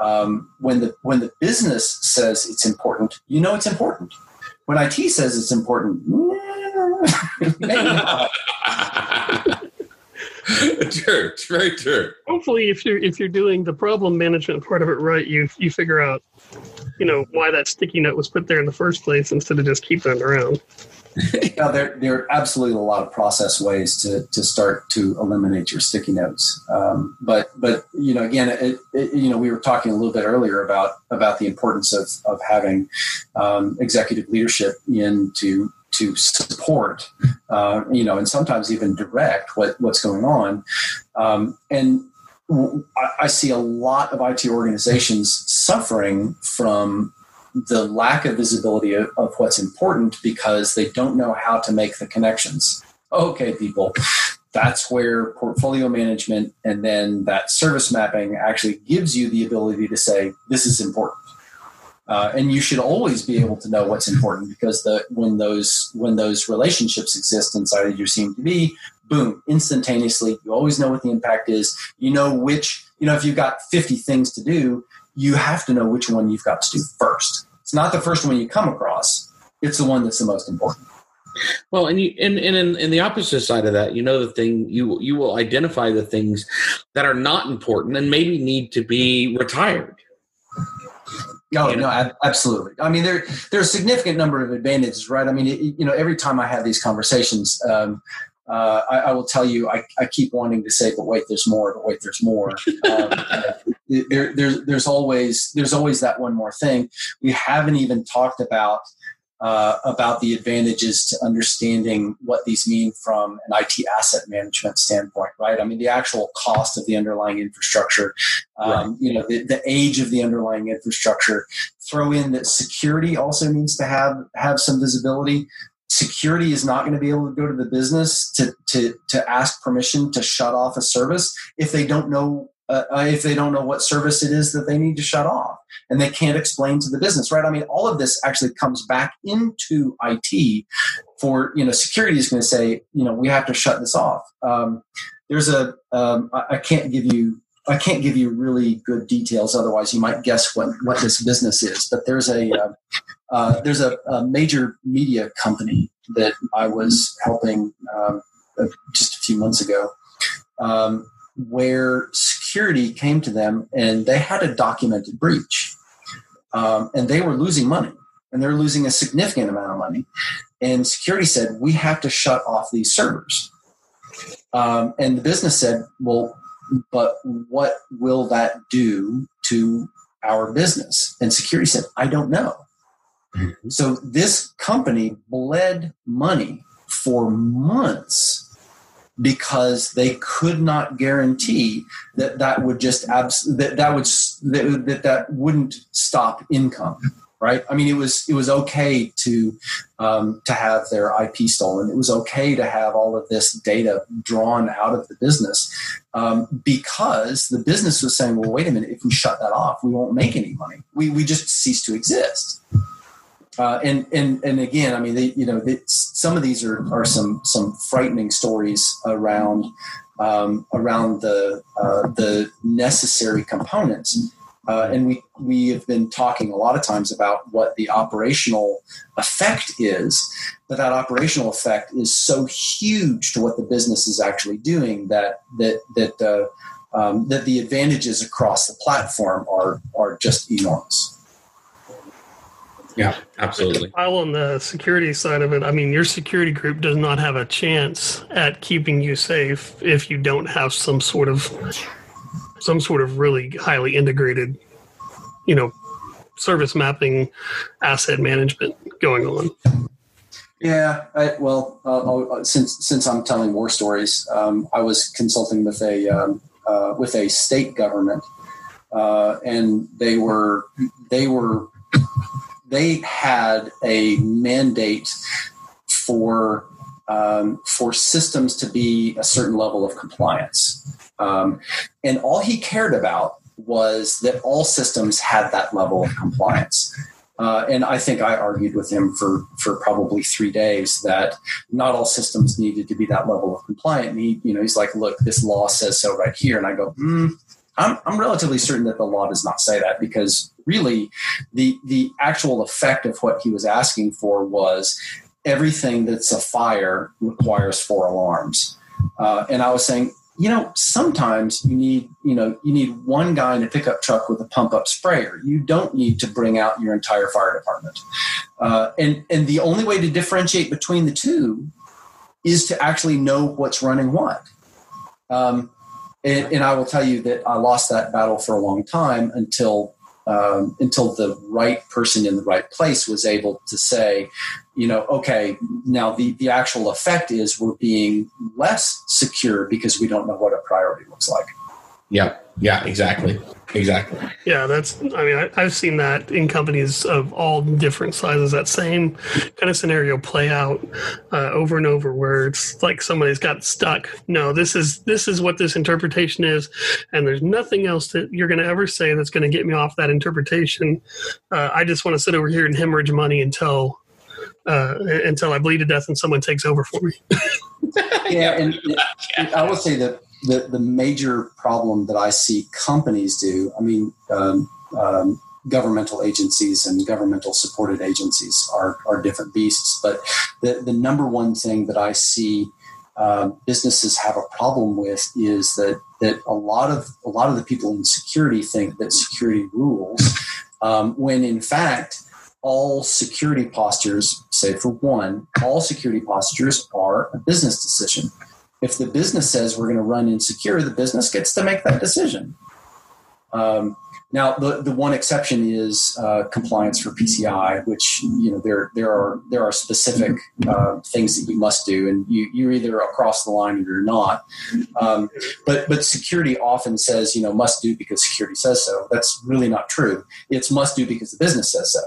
um, when the when the business says it's important, you know it's important when IT says it's important, maybe not. true. Very true. Hopefully, if you're if you're doing the problem management part of it right, you you figure out, you know, why that sticky note was put there in the first place instead of just keeping it around. there, there are absolutely a lot of process ways to, to start to eliminate your sticky notes. Um, but but you know again, it, it, you know we were talking a little bit earlier about about the importance of of having um, executive leadership in to to support, uh, you know, and sometimes even direct what what's going on, um, and. I see a lot of IT organizations suffering from the lack of visibility of, of, what's important because they don't know how to make the connections. Okay, people, that's where portfolio management and then that service mapping actually gives you the ability to say, this is important. Uh, and you should always be able to know what's important because the when those when those relationships exist inside of your CMDB, boom, instantaneously, you always know what the impact is. You know which, you know, if you've got 50 things to do, you have to know which one you've got to do first. It's not the first one you come across; it's the one that's the most important. Well, and you and, and in, in the opposite side of that, you know the thing you you will identify the things that are not important and maybe need to be retired. Oh you know? no, absolutely. I mean, there there's a significant number of advantages, right? I mean, it, you know, every time I have these conversations, um, uh, I, I, will tell you, I, I, keep wanting to say, but wait, there's more, but wait, there's more. Um, there, there's, there's always, there's always that one more thing. We haven't even talked about, uh, about the advantages to understanding what these mean from an IT asset management standpoint, right? I mean, the actual cost of the underlying infrastructure, um, right. you know, the, the age of the underlying infrastructure. Throw in that security also needs to have have some visibility security is not going to be able to go to the business to, to, to ask permission to shut off a service if they don't know uh, uh, if they don't know what service it is that they need to shut off and they can't explain to the business right i mean all of this actually comes back into it for you know security is going to say you know we have to shut this off um, there's a um, I, I can't give you I can't give you really good details. Otherwise, you might guess what, what this business is. But there's a uh, uh, there's a, a, major media company that I was helping um, uh, just a few months ago, um, where security came to them and they had a documented breach, um, and they were losing money, and they were losing a significant amount of money. And security said, "We have to shut off these servers." Um, and the business said, "Well." but what will that do to our business? And security said, I don't know. Mm-hmm. So this company bled money for months because they could not guarantee that that would just abs- that that would that, that that wouldn't stop income right? I mean, it was it was okay to um, to have their IP stolen. It was okay to have all of this data drawn out of the business um, because the business was saying, "Well, wait a minute. If we shut that off, we won't make any money. We we just cease to exist." Uh, and and and again, I mean, they, you know, they, some of these are are some some frightening stories around um, around the uh, the necessary components uh, and we, we have been talking a lot of times about what the operational effect is, but that operational effect is so huge to what the business is actually doing that that that uh, um, that the advantages across the platform are are just enormous. Yeah, absolutely. While on the security side of it, I mean, your security group does not have a chance at keeping you safe if you don't have some sort of some sort of really highly integrated, you know, service mapping, asset management going on. Yeah, I, well, uh, since since I'm telling war stories, um, I was consulting with a um, uh, with a state government, uh, and they were they were they had a mandate for um, for systems to be a certain level of compliance. Um, and all he cared about was that all systems had that level of compliance. Uh, and I think I argued with him for, for probably three days that not all systems needed to be that level of compliant. And he, you know, he's like, look, this law says so right here. And I go, hmm, I'm, I'm relatively certain that the law does not say that because really the, the actual effect of what he was asking for was everything that's a fire requires four alarms. Uh, and I was saying, you know, sometimes you need, you know, you need one guy in a pickup truck with a pump up sprayer. You don't need to bring out your entire fire department. Uh, and and the only way to differentiate between the two is to actually know what's running what. Um, and, and I will tell you that I lost that battle for a long time until um, until the right person in the right place was able to say, you know, okay, now the, the actual effect is we're being less secure because we don't know what a priority looks like. Yeah, yeah, exactly. Exactly. Yeah, that's. I mean, I, have seen that in companies of all different sizes. That same kind of scenario play out uh, over and over, where it's like somebody's got stuck. No, this is this is what this interpretation is, and there's nothing else that you're going to ever say that's going to get me off that interpretation. Uh, I just want to sit over here and hemorrhage money until uh, until I bleed to death and someone takes over for me. yeah, and, and I will say that the, the major problem that I see companies do, I mean, um, um, governmental agencies and governmental supported agencies are, are different beasts, but the, the number one thing that I see uh, businesses have a problem with is that that a lot of a lot of the people in security think that security rules, um, when in fact all security postures, say for one, all security postures are a business decision. If the business says we're going to run insecure, the business gets to make that decision. Um, now, the, the one exception is uh, compliance for PCI, which you know there there are there are specific uh, things that you must do, and you you're either across the line or you're not. Um, but but security often says you know must do because security says so. That's really not true. It's must do because the business says so.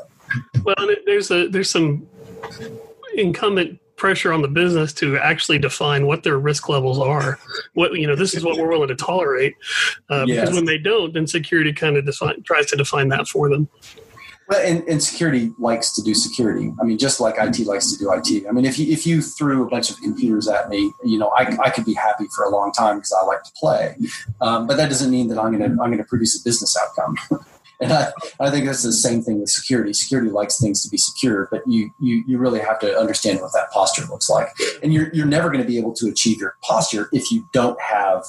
Well, there's a there's some incumbent pressure on the business to actually define what their risk levels are. What you know, this is what we're willing to tolerate. Uh, yes. Because when they don't, then security kind of define, tries to define that for them. Well, and, and security likes to do security. I mean, just like IT likes to do IT. I mean, if you if you threw a bunch of computers at me, you know, I, I could be happy for a long time because I like to play. Um, but that doesn't mean that I'm to I'm going to produce a business outcome. And I, I think that's the same thing with security. Security likes things to be secure, but you, you, you really have to understand what that posture looks like. And you're, you're never going to be able to achieve your posture if you don't have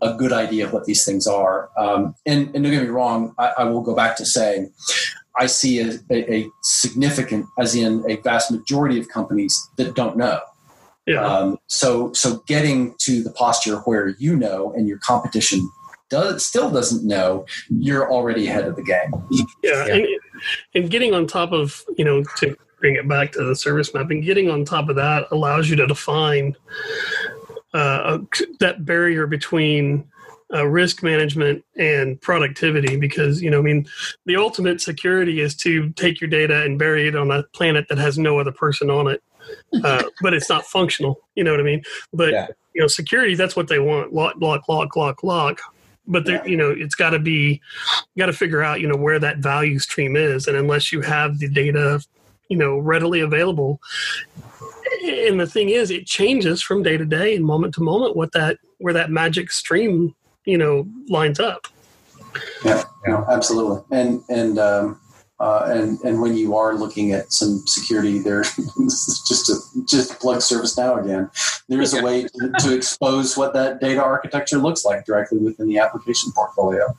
a good idea of what these things are. Um, and, and don't get me wrong, I, I will go back to saying I see a, a, a, significant, as in a vast majority of companies that don't know. Yeah. Um, so, so getting to the posture where you know and your competition does still doesn't know, you're already ahead of the game. Yeah, yeah. And, and getting on top of you know to bring it back to the service mapping, getting on top of that allows you to define uh, that barrier between uh, risk management and productivity because you know i mean the ultimate security is to take your data and bury it on a planet that has no other person on it uh, but it's not functional you know what i mean but yeah. you know security that's what they want lock lock lock lock lock but there, you know it's got to be you got to figure out you know where that value stream is. And unless you have the data you know readily available and the thing is it changes from day to day and moment to moment what that where that magic stream you know lines up. Yeah, yeah absolutely. And and um uh, and and when you are looking at some security, there just to just plug ServiceNow again. There is a way to, to, expose what that data architecture looks like directly within the application portfolio.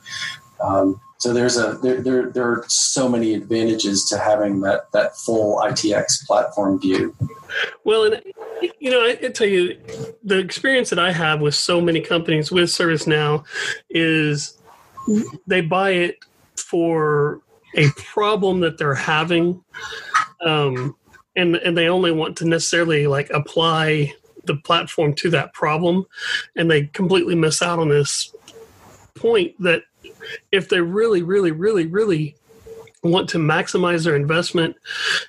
Um, so there's a there, there there are so many advantages to having that that full ITX platform view. Well, and you know, I, I tell you, the experience that I have with so many companies with ServiceNow is they buy it for a problem that they're having um, and and they only want to necessarily like apply the platform to that problem and they completely miss out on this point that if they really really really really want to maximize their investment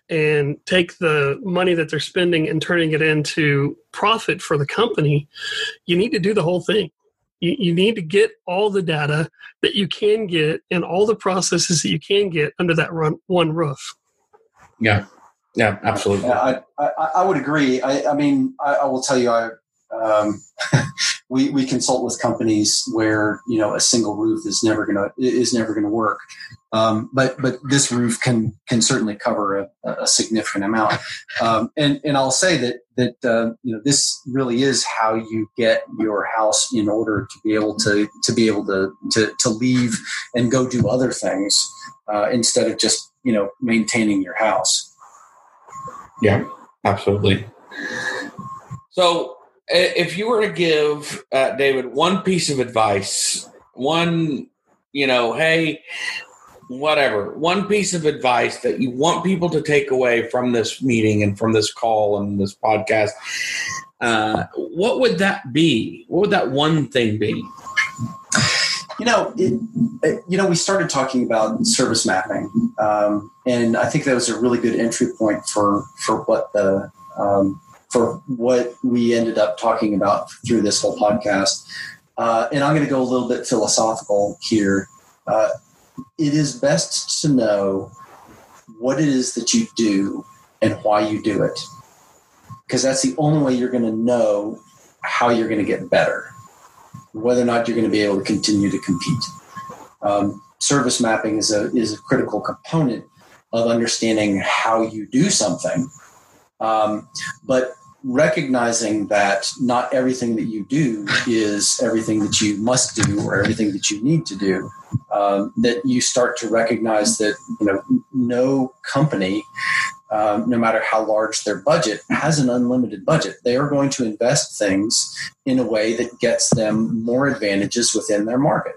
and take the money that they're spending and turning it into profit for the company you need to do the whole thing you, you need to get all the data that you can get and all the processes that you can get under that run, one roof. Yeah, yeah, absolutely. Yeah, I, I, I, would agree. I, I mean, I, I, will tell you, I um, we, we consult with companies where you know a single roof is never gonna is never gonna work. Um, but but this roof can can certainly cover a, a significant amount. Um, and and I'll say that that uh, you know this really is how you get your house in order to be able to to be able to to, to leave and go do other things uh, instead of just you know maintaining your house. Yeah, absolutely. So, if you were to give uh, David one piece of advice, one, you know, hey, whatever, one piece of advice that you want people to take away from this meeting and from this call and this podcast, uh, what would that be? What would that one thing be? You know, it, it, you know, we started talking about service mapping, um, and I think that was a really good entry point for for what the um, for what we ended up talking about through this whole podcast. Uh, and I'm going to go a little bit philosophical here. Uh, it is best to know what it is that you do and why you do it, because that's the only way you're going to know how you're going to get better whether or not you're going to be able to continue to compete. Um, service mapping is a is a critical component of understanding how you do something, um, but recognizing that not everything that you do is everything that you must do or everything that you need to do. Um, that you start to recognize that you know no company um, no matter how large their budget, has an unlimited budget. They are going to invest things in a way that gets them more advantages within their market.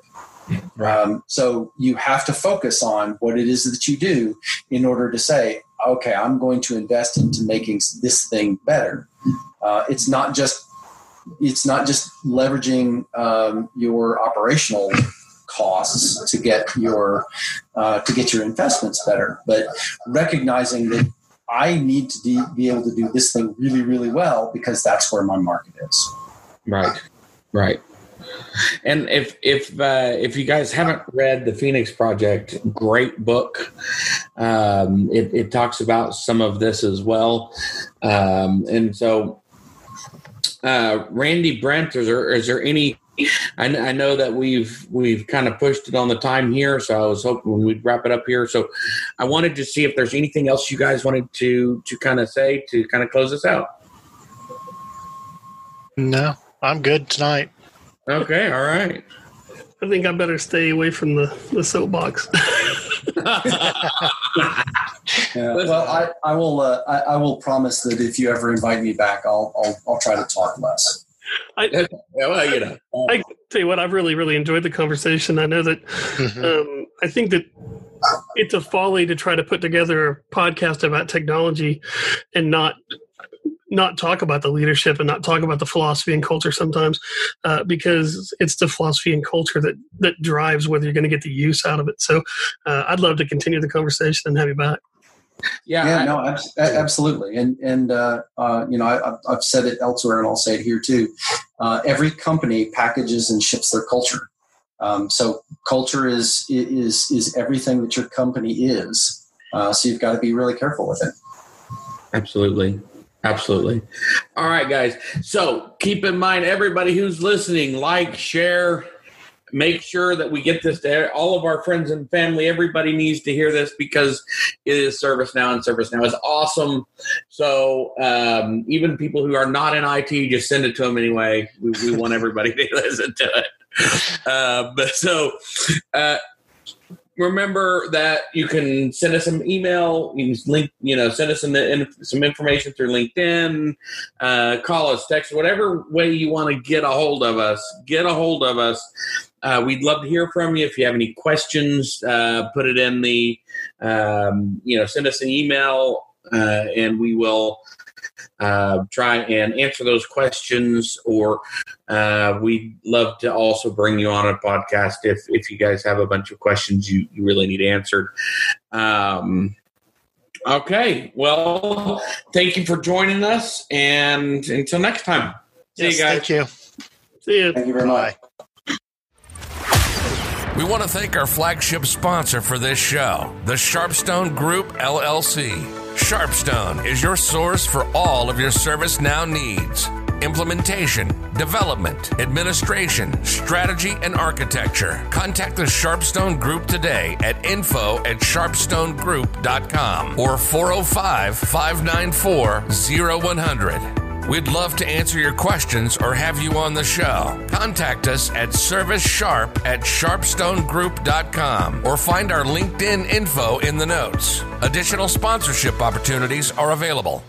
Um, so you have to focus on what it is that you do in order to say, okay, I'm going to invest into making this thing better. Uh, it's not just it's not just leveraging um, your operational costs to get your uh, to get your investments better, but recognizing that I need to de- be able to do this thing really, really well because that's where my market is. Right, right. And if if uh, if you guys haven't read the Phoenix Project, great book. Um, it, it talks about some of this as well, um, and so uh, Randy Brent, is there is there any I, I, know that we've we've kind of pushed it on the time here, so I was hoping we'd wrap it up here. So I wanted to see if there's anything else you guys wanted to to kind of say to kind of close us out. No, I'm good tonight. Okay, all right. I think I better stay away from the, the soapbox. yeah. Well, I, I will uh, I, I, will promise that if you ever invite me back, I'll I'll, I'll try to talk less. I, well, you know, I tell you what, I've really, really enjoyed the conversation. I know that mm-hmm. um, I think that it's a folly to try to put together a podcast about technology and not not talk about the leadership and not talk about the philosophy and culture sometimes uh, because it's the philosophy and culture that that drives whether you're going to get the use out of it so uh, i'd love to continue the conversation and have you back yeah, yeah, I, no, absolutely, and and uh, uh, you know, I, have said it elsewhere, and I'll say it here too. Uh, every company packages and ships their culture. Um, so culture is is is everything that your company is. Uh, so you've got to be really careful with it. Absolutely. Absolutely. All right, guys. So keep in mind, everybody who's listening, like, share, make sure that we get this to all of our friends and family. Everybody needs to hear this because it is ServiceNow, and ServiceNow is awesome. So um, even people who are not in IT, just send it to them anyway. We, we want everybody to listen to it. Uh, but so. Uh, remember that you can send us some email. You can link, you know, send us some some information through LinkedIn, uh, call us, text, whatever way you want to get a hold of us. Get a hold of us. Uh, we'd love to hear from you. If you have any questions, uh, put it in the, um, you know, send us an email uh, and we will uh, try and answer those questions. Or uh, we'd love to also bring you on a podcast if, if you guys have a bunch of questions you, you really need answered. Um, okay. Well, thank you for joining us. And until next time, see yes, you guys. Thank you. See you. Thank you very much. We want to thank our flagship sponsor for this show, the Sharpstone Group LLC. Sharpstone is your source for all of your ServiceNow needs. implementation, development, administration, strategy, and architecture. Contact the Sharpstone Group today at info at sharpstonegroup.com or 405 594 0100. We'd love to answer your questions or have you on the show. Contact us at servicesharp at sharpstonegroup.com or find our LinkedIn info in the notes. Additional sponsorship opportunities are available.